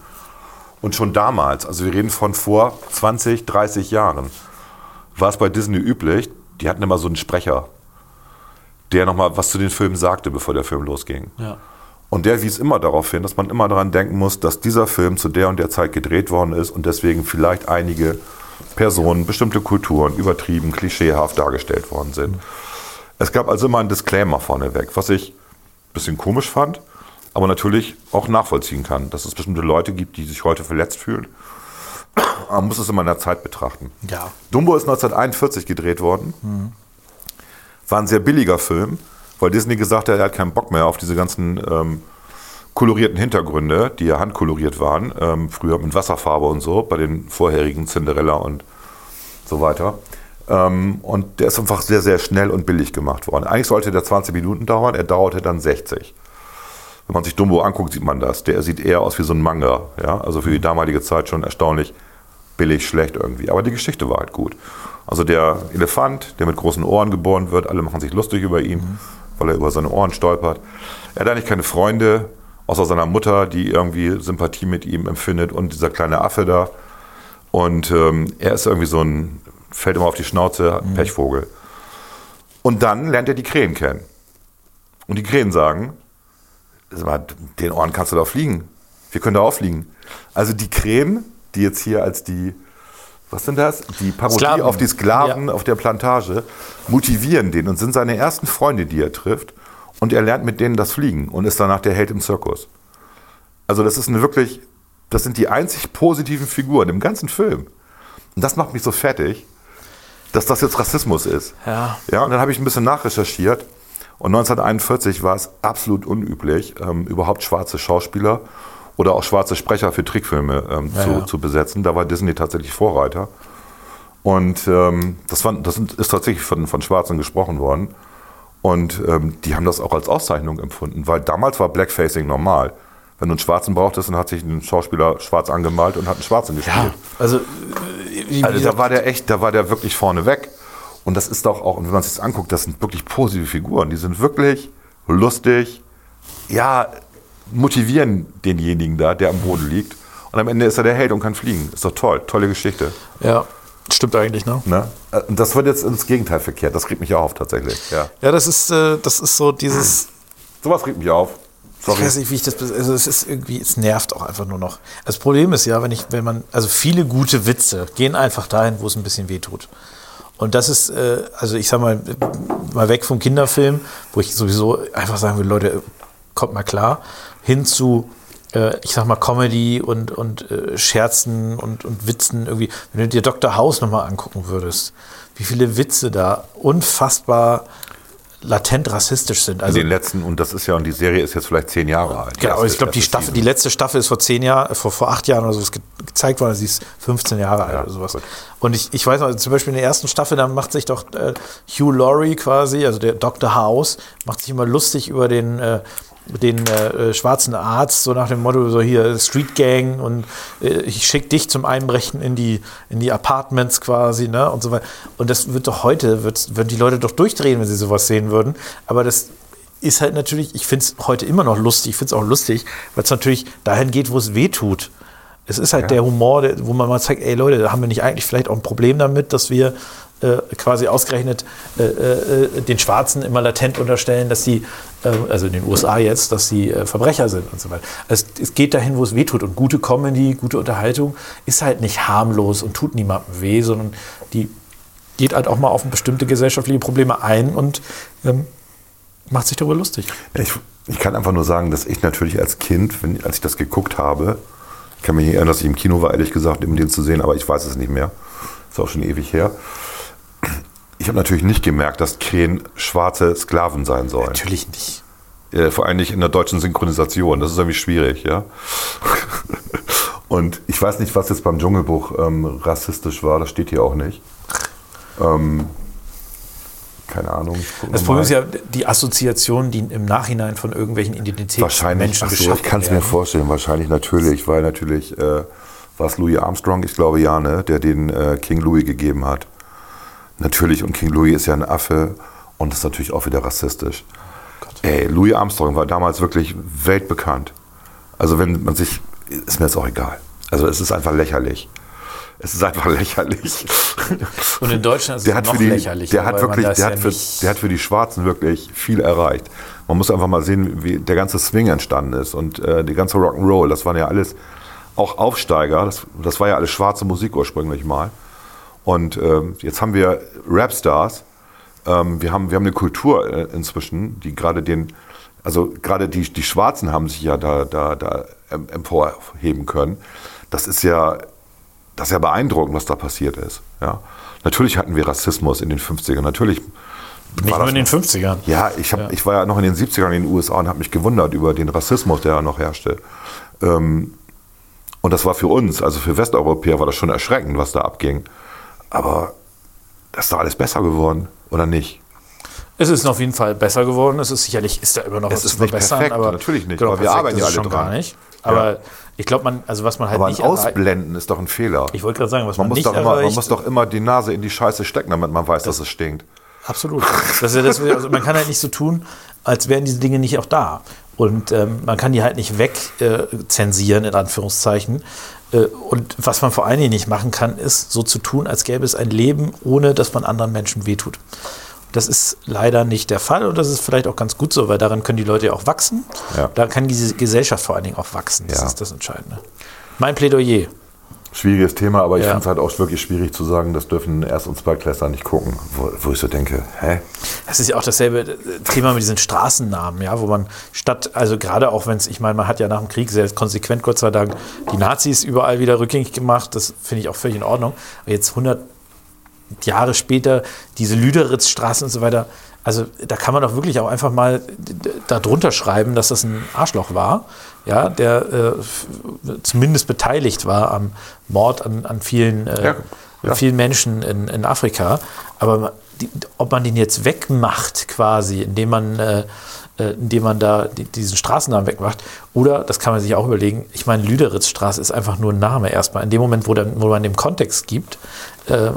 [SPEAKER 2] Und schon damals, also wir reden von vor 20, 30 Jahren, war es bei Disney üblich, die hatten immer so einen Sprecher, der nochmal was zu den Filmen sagte, bevor der Film losging.
[SPEAKER 1] Ja.
[SPEAKER 2] Und der wies immer darauf hin, dass man immer daran denken muss, dass dieser Film zu der und der Zeit gedreht worden ist und deswegen vielleicht einige Personen, bestimmte Kulturen übertrieben, klischeehaft dargestellt worden sind. Es gab also immer einen Disclaimer vorneweg, was ich ein bisschen komisch fand, aber natürlich auch nachvollziehen kann, dass es bestimmte Leute gibt, die sich heute verletzt fühlen. Man muss es immer in der Zeit betrachten.
[SPEAKER 1] Ja.
[SPEAKER 2] Dumbo ist 1941 gedreht worden. War ein sehr billiger Film, weil Disney gesagt hat, er hat keinen Bock mehr auf diese ganzen ähm, kolorierten Hintergründe, die ja handkoloriert waren, ähm, früher mit Wasserfarbe und so, bei den vorherigen Cinderella und so weiter. Ähm, und der ist einfach sehr, sehr schnell und billig gemacht worden. Eigentlich sollte der 20 Minuten dauern, er dauerte dann 60. Wenn man sich Dumbo anguckt, sieht man das. Der sieht eher aus wie so ein Manga. Ja? Also für die damalige Zeit schon erstaunlich billig, schlecht irgendwie. Aber die Geschichte war halt gut. Also der Elefant, der mit großen Ohren geboren wird, alle machen sich lustig über ihn, weil er über seine Ohren stolpert. Er hat eigentlich keine Freunde, außer seiner Mutter, die irgendwie Sympathie mit ihm empfindet und dieser kleine Affe da. Und ähm, er ist irgendwie so ein, fällt immer auf die Schnauze, Pechvogel. Und dann lernt er die Krähen kennen. Und die Krähen sagen, sag mal, den Ohren kannst du da fliegen. Wir können da auch fliegen. Also die Krähen, die jetzt hier als die, was sind das? Die Parodie
[SPEAKER 1] Sklaven.
[SPEAKER 2] auf die Sklaven
[SPEAKER 1] Ja.
[SPEAKER 2] auf der Plantage, motivieren den und sind seine ersten Freunde, die er trifft. Und er lernt mit denen das Fliegen und ist danach der Held im Zirkus. Also das ist eine wirklich, das sind die einzig positiven Figuren im ganzen Film. Und das macht mich so fertig, dass das jetzt Rassismus ist.
[SPEAKER 1] Ja.
[SPEAKER 2] Ja, und dann habe ich ein bisschen nachrecherchiert. Und 1941 war es absolut unüblich, ähm, überhaupt schwarze Schauspieler oder auch schwarze Sprecher für Trickfilme ähm,
[SPEAKER 1] Ja,
[SPEAKER 2] zu,
[SPEAKER 1] ja.
[SPEAKER 2] zu besetzen. Da war Disney tatsächlich Vorreiter. Und ähm, das, war, das ist tatsächlich von, von Schwarzen gesprochen worden. Und ähm, die haben das auch als Auszeichnung empfunden, weil damals war Blackfacing normal. Wenn du einen Schwarzen brauchtest, dann hat sich ein Schauspieler schwarz angemalt und hat einen Schwarzen gespielt.
[SPEAKER 1] Ja, also, äh,
[SPEAKER 2] Also da war der echt, da war der wirklich vorne weg. Und das ist doch auch, und wenn man sich das anguckt, das sind wirklich positive Figuren. Die sind wirklich lustig, ja, motivieren denjenigen da, der am Boden liegt. Und am Ende ist er der Held und kann fliegen. Ist doch toll, tolle Geschichte.
[SPEAKER 1] Ja, stimmt eigentlich, ne?
[SPEAKER 2] Ne? Äh, Und das wird jetzt ins Gegenteil verkehrt. Das regt mich auch auf tatsächlich. Ja.
[SPEAKER 1] Ja, das ist, äh, das ist so dieses.
[SPEAKER 2] Sowas regt mich auf. Sorry.
[SPEAKER 1] Ich weiß nicht, wie ich das. Also es ist irgendwie, es nervt auch einfach nur noch. Das Problem ist ja, wenn ich, wenn man, also viele gute Witze gehen einfach dahin, wo es ein bisschen weh tut. Und das ist, äh, also ich sag mal, mal weg vom Kinderfilm, wo ich sowieso einfach sagen will, Leute, kommt mal klar, hin zu, äh, ich sag mal, Comedy und, und äh, Scherzen und, und Witzen irgendwie. Wenn du dir Dr. House nochmal angucken würdest, wie viele Witze da unfassbar latent rassistisch sind. Also
[SPEAKER 2] den letzten, und das ist ja, und die Serie ist jetzt vielleicht zehn Jahre alt.
[SPEAKER 1] Genau, ich glaube, die Staffel, die letzte Staffel ist vor zehn Jahren, vor, vor acht Jahren oder so ge gezeigt worden, sie ist 15 Jahre alt
[SPEAKER 2] Ja,
[SPEAKER 1] oder sowas.
[SPEAKER 2] gut.
[SPEAKER 1] Und ich, ich weiß noch, zum Beispiel in der ersten Staffel, da macht sich doch äh, Hugh Laurie quasi, also der Dr. House, macht sich immer lustig über den, äh, den äh, äh, schwarzen Arzt, so nach dem Motto, so hier Street Gang und äh, ich schicke dich zum Einbrechen in die, in die Apartments quasi, ne? Und so weiter. Und das wird doch heute, wird, würden die Leute doch durchdrehen, wenn sie sowas sehen würden. Aber das ist halt natürlich, ich finde es heute immer noch lustig, ich finde es auch lustig, weil es natürlich dahin geht, wo es weh tut. Es ist halt der Humor, der, wo man mal zeigt, ey Leute, da haben wir nicht eigentlich vielleicht auch ein Problem damit, dass wir äh, quasi ausgerechnet äh, äh, den Schwarzen immer latent unterstellen, dass sie, äh, also in den USA jetzt, dass sie äh, Verbrecher sind und so weiter. Es, es geht dahin, wo es weh tut. Und gute Comedy, gute Unterhaltung ist halt nicht harmlos und tut niemandem weh, sondern die geht halt auch mal auf bestimmte gesellschaftliche Probleme ein und ähm, macht sich darüber lustig.
[SPEAKER 2] Ich, ich kann einfach nur sagen, dass ich natürlich als Kind, wenn, als ich das geguckt habe, ich kann mich nicht erinnern, dass ich im Kino war, ehrlich gesagt, um den zu sehen, aber ich weiß es nicht mehr. Ist auch schon ewig her. Ich habe natürlich nicht gemerkt, dass Krähen schwarze Sklaven sein sollen.
[SPEAKER 1] Natürlich nicht.
[SPEAKER 2] Äh, vor allem nicht in der deutschen Synchronisation. Das ist irgendwie schwierig, ja. Und ich weiß nicht, was jetzt beim Dschungelbuch ähm, rassistisch war, das steht hier auch nicht. Ähm, keine Ahnung.
[SPEAKER 1] Das Problem ist ja die Assoziation, die im Nachhinein von irgendwelchen Identitäten
[SPEAKER 2] Wahrscheinlich,
[SPEAKER 1] Menschen
[SPEAKER 2] so,
[SPEAKER 1] geschaffen
[SPEAKER 2] ich kann es mir vorstellen, wahrscheinlich natürlich, weil natürlich äh, war es Louis Armstrong, ich glaube ja, ne, der den äh, King Louis gegeben hat. Natürlich, und King Louis ist ja ein Affe und ist natürlich auch wieder rassistisch. Ey, Louis Armstrong war damals wirklich weltbekannt. Also wenn man sich, ist mir jetzt auch egal. Also es ist einfach lächerlich. Es ist einfach lächerlich.
[SPEAKER 1] Und in Deutschland ist
[SPEAKER 2] der
[SPEAKER 1] es noch
[SPEAKER 2] die,
[SPEAKER 1] lächerlicher,
[SPEAKER 2] Der hat wirklich, der
[SPEAKER 1] ja
[SPEAKER 2] hat, für, der hat für die Schwarzen wirklich viel erreicht. Man muss einfach mal sehen, wie der ganze Swing entstanden ist und äh, die ganze Rock'n'Roll. Das waren ja alles auch Aufsteiger. Das, das war ja alles schwarze Musik ursprünglich mal. Und ähm, jetzt haben wir Rapstars. Ähm, wir, haben, wir haben eine Kultur äh, inzwischen, die gerade den, also gerade die, die Schwarzen haben sich ja da, da, da em- emporheben können. Das ist ja, das ist ja beeindruckend, was da passiert ist. Ja. Natürlich hatten wir Rassismus in den 50ern. Natürlich
[SPEAKER 1] Nicht nur in den
[SPEAKER 2] noch-
[SPEAKER 1] 50ern.
[SPEAKER 2] ja, ich, hab,
[SPEAKER 1] Ja.
[SPEAKER 2] ich war ja noch in den 70ern in den USA und habe mich gewundert über den Rassismus, der da noch herrschte. Ähm, und das war für uns, also für Westeuropäer, war das schon erschreckend, was da abging. Aber das ist doch alles besser geworden, oder nicht?
[SPEAKER 1] Es ist auf jeden Fall besser geworden. Es ist sicherlich, ist da immer noch
[SPEAKER 2] Es
[SPEAKER 1] was zu verbessern.
[SPEAKER 2] perfekt,
[SPEAKER 1] aber
[SPEAKER 2] natürlich nicht,
[SPEAKER 1] Genau,
[SPEAKER 2] aber wir arbeiten ja alle
[SPEAKER 1] schon
[SPEAKER 2] dran.
[SPEAKER 1] gar nicht. Aber
[SPEAKER 2] Ja.
[SPEAKER 1] ich glaube, man, also was man halt
[SPEAKER 2] Aber
[SPEAKER 1] nicht.
[SPEAKER 2] Ausblenden ist doch ein Fehler.
[SPEAKER 1] Ich wollte gerade sagen, was
[SPEAKER 2] Man
[SPEAKER 1] man,
[SPEAKER 2] muss,
[SPEAKER 1] nicht
[SPEAKER 2] doch immer, man muss doch immer die Nase in die Scheiße stecken, damit man weiß, dass es stinkt.
[SPEAKER 1] Absolut. Das das, also man kann halt nicht so tun, als wären diese Dinge nicht auch da. Und ähm, man kann die halt nicht wegzensieren, äh, in Anführungszeichen. Äh, und was man vor allen Dingen nicht machen kann, ist so zu tun, als gäbe es ein Leben, ohne dass man anderen Menschen wehtut. Das ist leider nicht der Fall und das ist vielleicht auch ganz gut so, weil daran können die Leute ja auch wachsen.
[SPEAKER 2] Ja.
[SPEAKER 1] Da kann diese Gesellschaft vor allen Dingen auch wachsen. Das
[SPEAKER 2] Ja.
[SPEAKER 1] ist das Entscheidende. Mein Plädoyer.
[SPEAKER 2] Schwieriges Thema, aber ich
[SPEAKER 1] Ja.
[SPEAKER 2] finde es halt auch wirklich schwierig zu sagen, das dürfen Erst- und Zweitklässler nicht gucken. Wo, wo ich so denke, hä?
[SPEAKER 1] Das ist ja auch dasselbe äh, Thema mit diesen Straßennamen, ja, wo man statt, also gerade auch wenn es, ich meine, man hat ja nach dem Krieg sehr konsequent, Gott sei Dank, die Nazis überall wieder rückgängig gemacht, das finde ich auch völlig in Ordnung. Aber jetzt 100 Jahre später, diese Lüderitzstraße und so weiter, also da kann man doch wirklich auch einfach mal d- d- da drunter schreiben, dass das ein Arschloch war, ja, der äh, zumindest beteiligt war am Mord an, an vielen, äh,
[SPEAKER 2] Ja, ja.
[SPEAKER 1] vielen Menschen in, in Afrika. Aber die, ob man den jetzt wegmacht, quasi, indem man, äh, äh, indem man da die, diesen Straßennamen wegmacht, oder, das kann man sich auch überlegen, ich meine, Lüderitzstraße ist einfach nur ein Name erstmal. In dem Moment, wo, dann, wo man dem Kontext gibt, äh,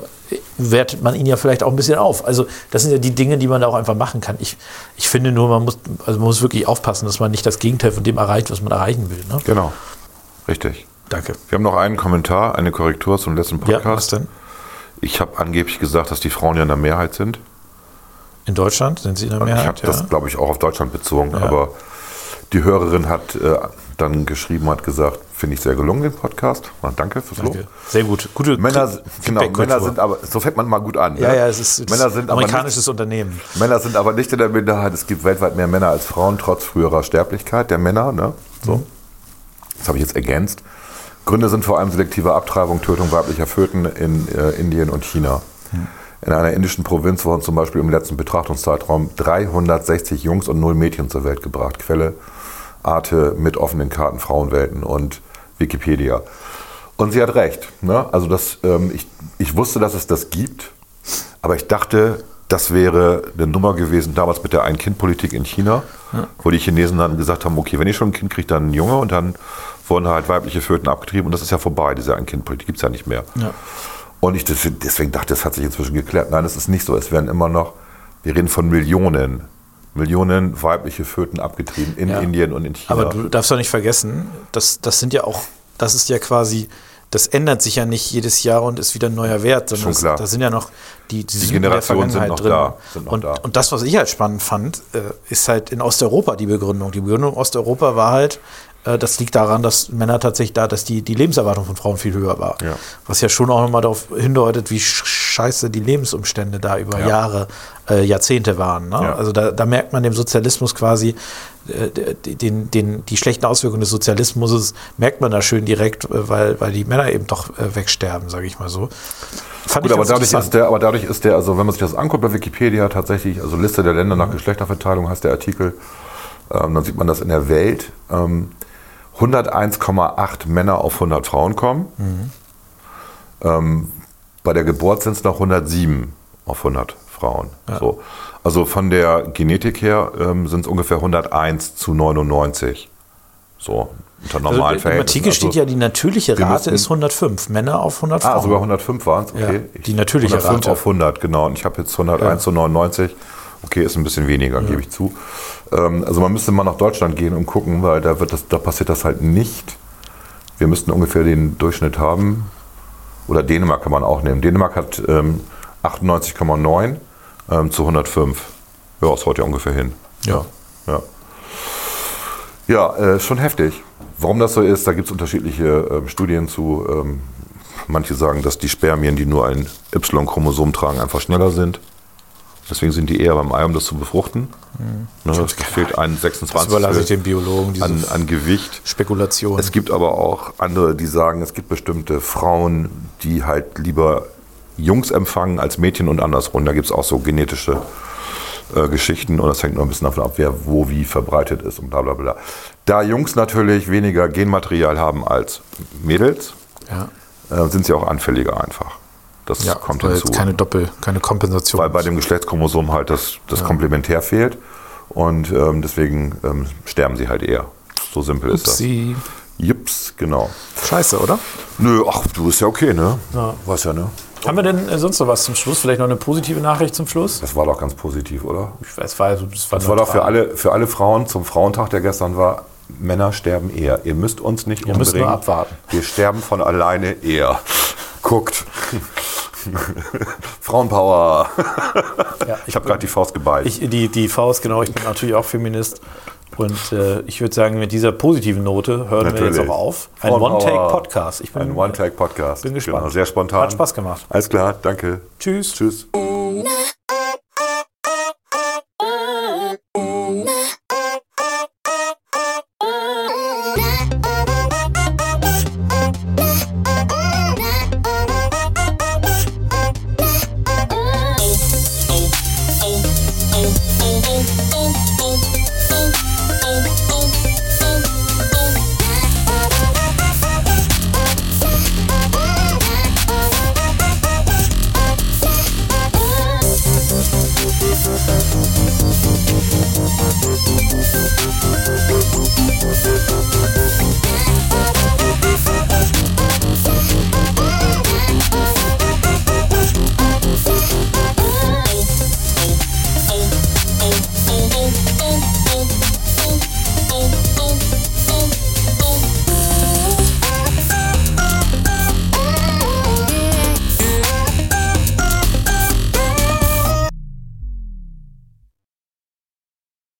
[SPEAKER 1] wertet man ihn ja vielleicht auch ein bisschen auf. Also das sind ja die Dinge, die man da auch einfach machen kann. Ich, ich finde nur, man muss, also man muss wirklich aufpassen, dass man nicht das Gegenteil von dem erreicht, was man erreichen will. Ne?
[SPEAKER 2] Genau. Richtig.
[SPEAKER 1] Danke.
[SPEAKER 2] Wir haben noch einen Kommentar, eine Korrektur zum letzten
[SPEAKER 1] Ja, was
[SPEAKER 2] Podcast.
[SPEAKER 1] denn?
[SPEAKER 2] ich habe angeblich gesagt, dass die Frauen ja in der Mehrheit sind.
[SPEAKER 1] In Deutschland sind sie in der
[SPEAKER 2] ich
[SPEAKER 1] Mehrheit?
[SPEAKER 2] habe das, glaube ich, auch auf Deutschland bezogen.
[SPEAKER 1] Ja.
[SPEAKER 2] Aber die Hörerin hat äh, dann geschrieben, hat gesagt, finde ich sehr gelungen, den Podcast. Na, danke fürs Lob.
[SPEAKER 1] Danke. Sehr gut. Gute
[SPEAKER 2] Männer, genau, Männer sind aber, so fängt man mal gut an.
[SPEAKER 1] Ja,
[SPEAKER 2] ne?
[SPEAKER 1] ja, es ist,
[SPEAKER 2] Männer sind
[SPEAKER 1] ein
[SPEAKER 2] aber nicht,
[SPEAKER 1] amerikanisches Unternehmen.
[SPEAKER 2] Männer sind aber nicht in der Minderheit. Es gibt weltweit mehr Männer als Frauen, trotz früherer Sterblichkeit der Männer. Ne? So. Das habe ich jetzt ergänzt. Gründe sind vor allem selektive Abtreibung, Tötung weiblicher Föten in äh, Indien und China. In einer indischen Provinz wurden zum Beispiel im letzten Betrachtungszeitraum 360 Jungs und null Mädchen zur Welt gebracht. Quelle Arte mit offenen Karten Frauenwelten und Wikipedia. Und sie hat recht. Ne? Also das, ähm, ich, ich wusste, dass es das gibt, aber ich dachte, das wäre eine Nummer gewesen damals mit der Ein-Kind-Politik in China, wo die Chinesen dann gesagt haben, okay, wenn ich schon ein Kind kriege, dann ein Junge und dann wurden halt weibliche Föten abgetrieben und das ist ja vorbei, diese Ein-Kind-Politik gibt es ja nicht mehr.
[SPEAKER 1] Ja.
[SPEAKER 2] Und ich des- deswegen dachte, das hat sich inzwischen geklärt. Nein, es ist nicht so. Es werden immer noch, wir reden von Millionen, Millionen weibliche Föten abgetrieben in
[SPEAKER 1] Ja.
[SPEAKER 2] Indien und in China.
[SPEAKER 1] Aber du darfst doch nicht vergessen, das, das sind ja auch, das ist ja quasi, das ändert sich ja nicht jedes Jahr und ist wieder ein neuer Wert, sondern das, da sind ja noch die, die, Sünden
[SPEAKER 2] Generationen sind noch
[SPEAKER 1] Vergangenheit
[SPEAKER 2] da, sind noch
[SPEAKER 1] und,
[SPEAKER 2] da.
[SPEAKER 1] und das, was ich halt spannend fand, äh, ist halt in Osteuropa die Begründung. Die Begründung Osteuropa war halt, das liegt daran, dass Männer tatsächlich da, dass die, die Lebenserwartung von Frauen viel höher war.
[SPEAKER 2] Ja.
[SPEAKER 1] Was ja schon auch nochmal darauf hindeutet, wie sch- scheiße die Lebensumstände da über
[SPEAKER 2] Ja.
[SPEAKER 1] Jahre, äh, Jahrzehnte waren. Ne?
[SPEAKER 2] Ja.
[SPEAKER 1] Also da, da merkt man dem Sozialismus quasi, äh, den, den, die schlechten Auswirkungen des Sozialismus merkt man da schön direkt, äh, weil, weil die Männer eben doch äh, wegsterben, sage ich mal so. Fand
[SPEAKER 2] Gut, aber dadurch, ist der, aber dadurch ist der, also wenn man sich das anguckt bei Wikipedia tatsächlich, also Liste der Länder nach Geschlechterverteilung heißt der Artikel, ähm, dann sieht man, dass in der Welt ähm, 101,8 Männer auf 100 Frauen kommen. Ähm, bei der Geburt sind es noch 107 auf 100 Frauen. So. Also von der Genetik her ähm, sind es ungefähr 101 zu 99. So, unter normalen
[SPEAKER 1] also, Im
[SPEAKER 2] Verhältnissen.
[SPEAKER 1] Artikel steht
[SPEAKER 2] Also-
[SPEAKER 1] ja, die natürliche Rate
[SPEAKER 2] müssen-
[SPEAKER 1] ist 105, Männer auf 100 Frauen.
[SPEAKER 2] Ah, sogar 105 waren es, okay.
[SPEAKER 1] Ja, die natürliche
[SPEAKER 2] 105
[SPEAKER 1] Rate.
[SPEAKER 2] auf 100, genau. Und ich habe jetzt 101 zu 99. Okay, ist ein bisschen weniger, gebe ich zu. Ähm, also man müsste mal nach Deutschland gehen und gucken, weil da, wird das, da passiert das halt nicht. Wir müssten ungefähr den Durchschnitt haben. Oder Dänemark kann man auch nehmen. Dänemark hat ähm, 98,9 ähm, zu 105. Ja, ist heute ja ungefähr hin.
[SPEAKER 1] Ja.
[SPEAKER 2] Ja, ja äh, schon heftig. Warum das so ist, da gibt es unterschiedliche ähm, Studien zu. Ähm, manche sagen, dass die Spermien, die nur ein Y-Chromosom tragen, einfach schneller sind. Deswegen sind die eher beim Ei, um das zu befruchten. Ne, es fehlt ein
[SPEAKER 1] Das
[SPEAKER 2] 26
[SPEAKER 1] überlasse ich den Biologen, diese
[SPEAKER 2] an, an Gewicht.
[SPEAKER 1] Spekulation.
[SPEAKER 2] Es gibt aber auch andere, die sagen, es gibt bestimmte Frauen, die halt lieber Jungs empfangen als Mädchen und andersrum. Da gibt es auch so genetische äh, Geschichten und das hängt noch ein bisschen davon ab, wer wo wie verbreitet ist und bla bla bla. Da Jungs natürlich weniger Genmaterial haben als Mädels,
[SPEAKER 1] ja.
[SPEAKER 2] äh, sind sie auch anfälliger einfach. Das
[SPEAKER 1] ja,
[SPEAKER 2] kommt
[SPEAKER 1] weil
[SPEAKER 2] hinzu.
[SPEAKER 1] jetzt keine Doppel, keine Kompensation.
[SPEAKER 2] weil bei dem Geschlechtschromosom halt das, das Komplementär fehlt und ähm, deswegen ähm, sterben sie halt eher. So simpel ist das. Jips, genau.
[SPEAKER 1] Scheiße, oder?
[SPEAKER 2] Nö, ach, du bist ja okay, ne?
[SPEAKER 1] Ja.
[SPEAKER 2] Weiß ja, ne?
[SPEAKER 1] Haben wir denn äh, sonst noch was zum Schluss? Vielleicht noch eine positive Nachricht zum Schluss?
[SPEAKER 2] Das war doch ganz positiv, oder?
[SPEAKER 1] Ich weiß, es war, es war,
[SPEAKER 2] Das war doch für alle, für alle Frauen zum Frauentag, der gestern war, Männer sterben eher. Ihr müsst uns nicht
[SPEAKER 1] Ihr müsst
[SPEAKER 2] umbringen.
[SPEAKER 1] nur abwarten.
[SPEAKER 2] Wir sterben von alleine eher. Guckt. Frauenpower.
[SPEAKER 1] Ja,
[SPEAKER 2] Ich habe gerade die Faust geballt.
[SPEAKER 1] Ich, die, die Faust, genau, ich bin natürlich auch Feminist. Und äh, ich würde sagen, mit dieser positiven Note hören wir
[SPEAKER 2] Natürlich.
[SPEAKER 1] jetzt auch auf. Ein. One-Take-Podcast. Ich bin,
[SPEAKER 2] Ein One-Take-Podcast.
[SPEAKER 1] bin gespannt.
[SPEAKER 2] Genau, sehr spontan.
[SPEAKER 1] Hat Spaß gemacht.
[SPEAKER 2] Alles klar, danke.
[SPEAKER 1] Tschüss.
[SPEAKER 2] Tschüss.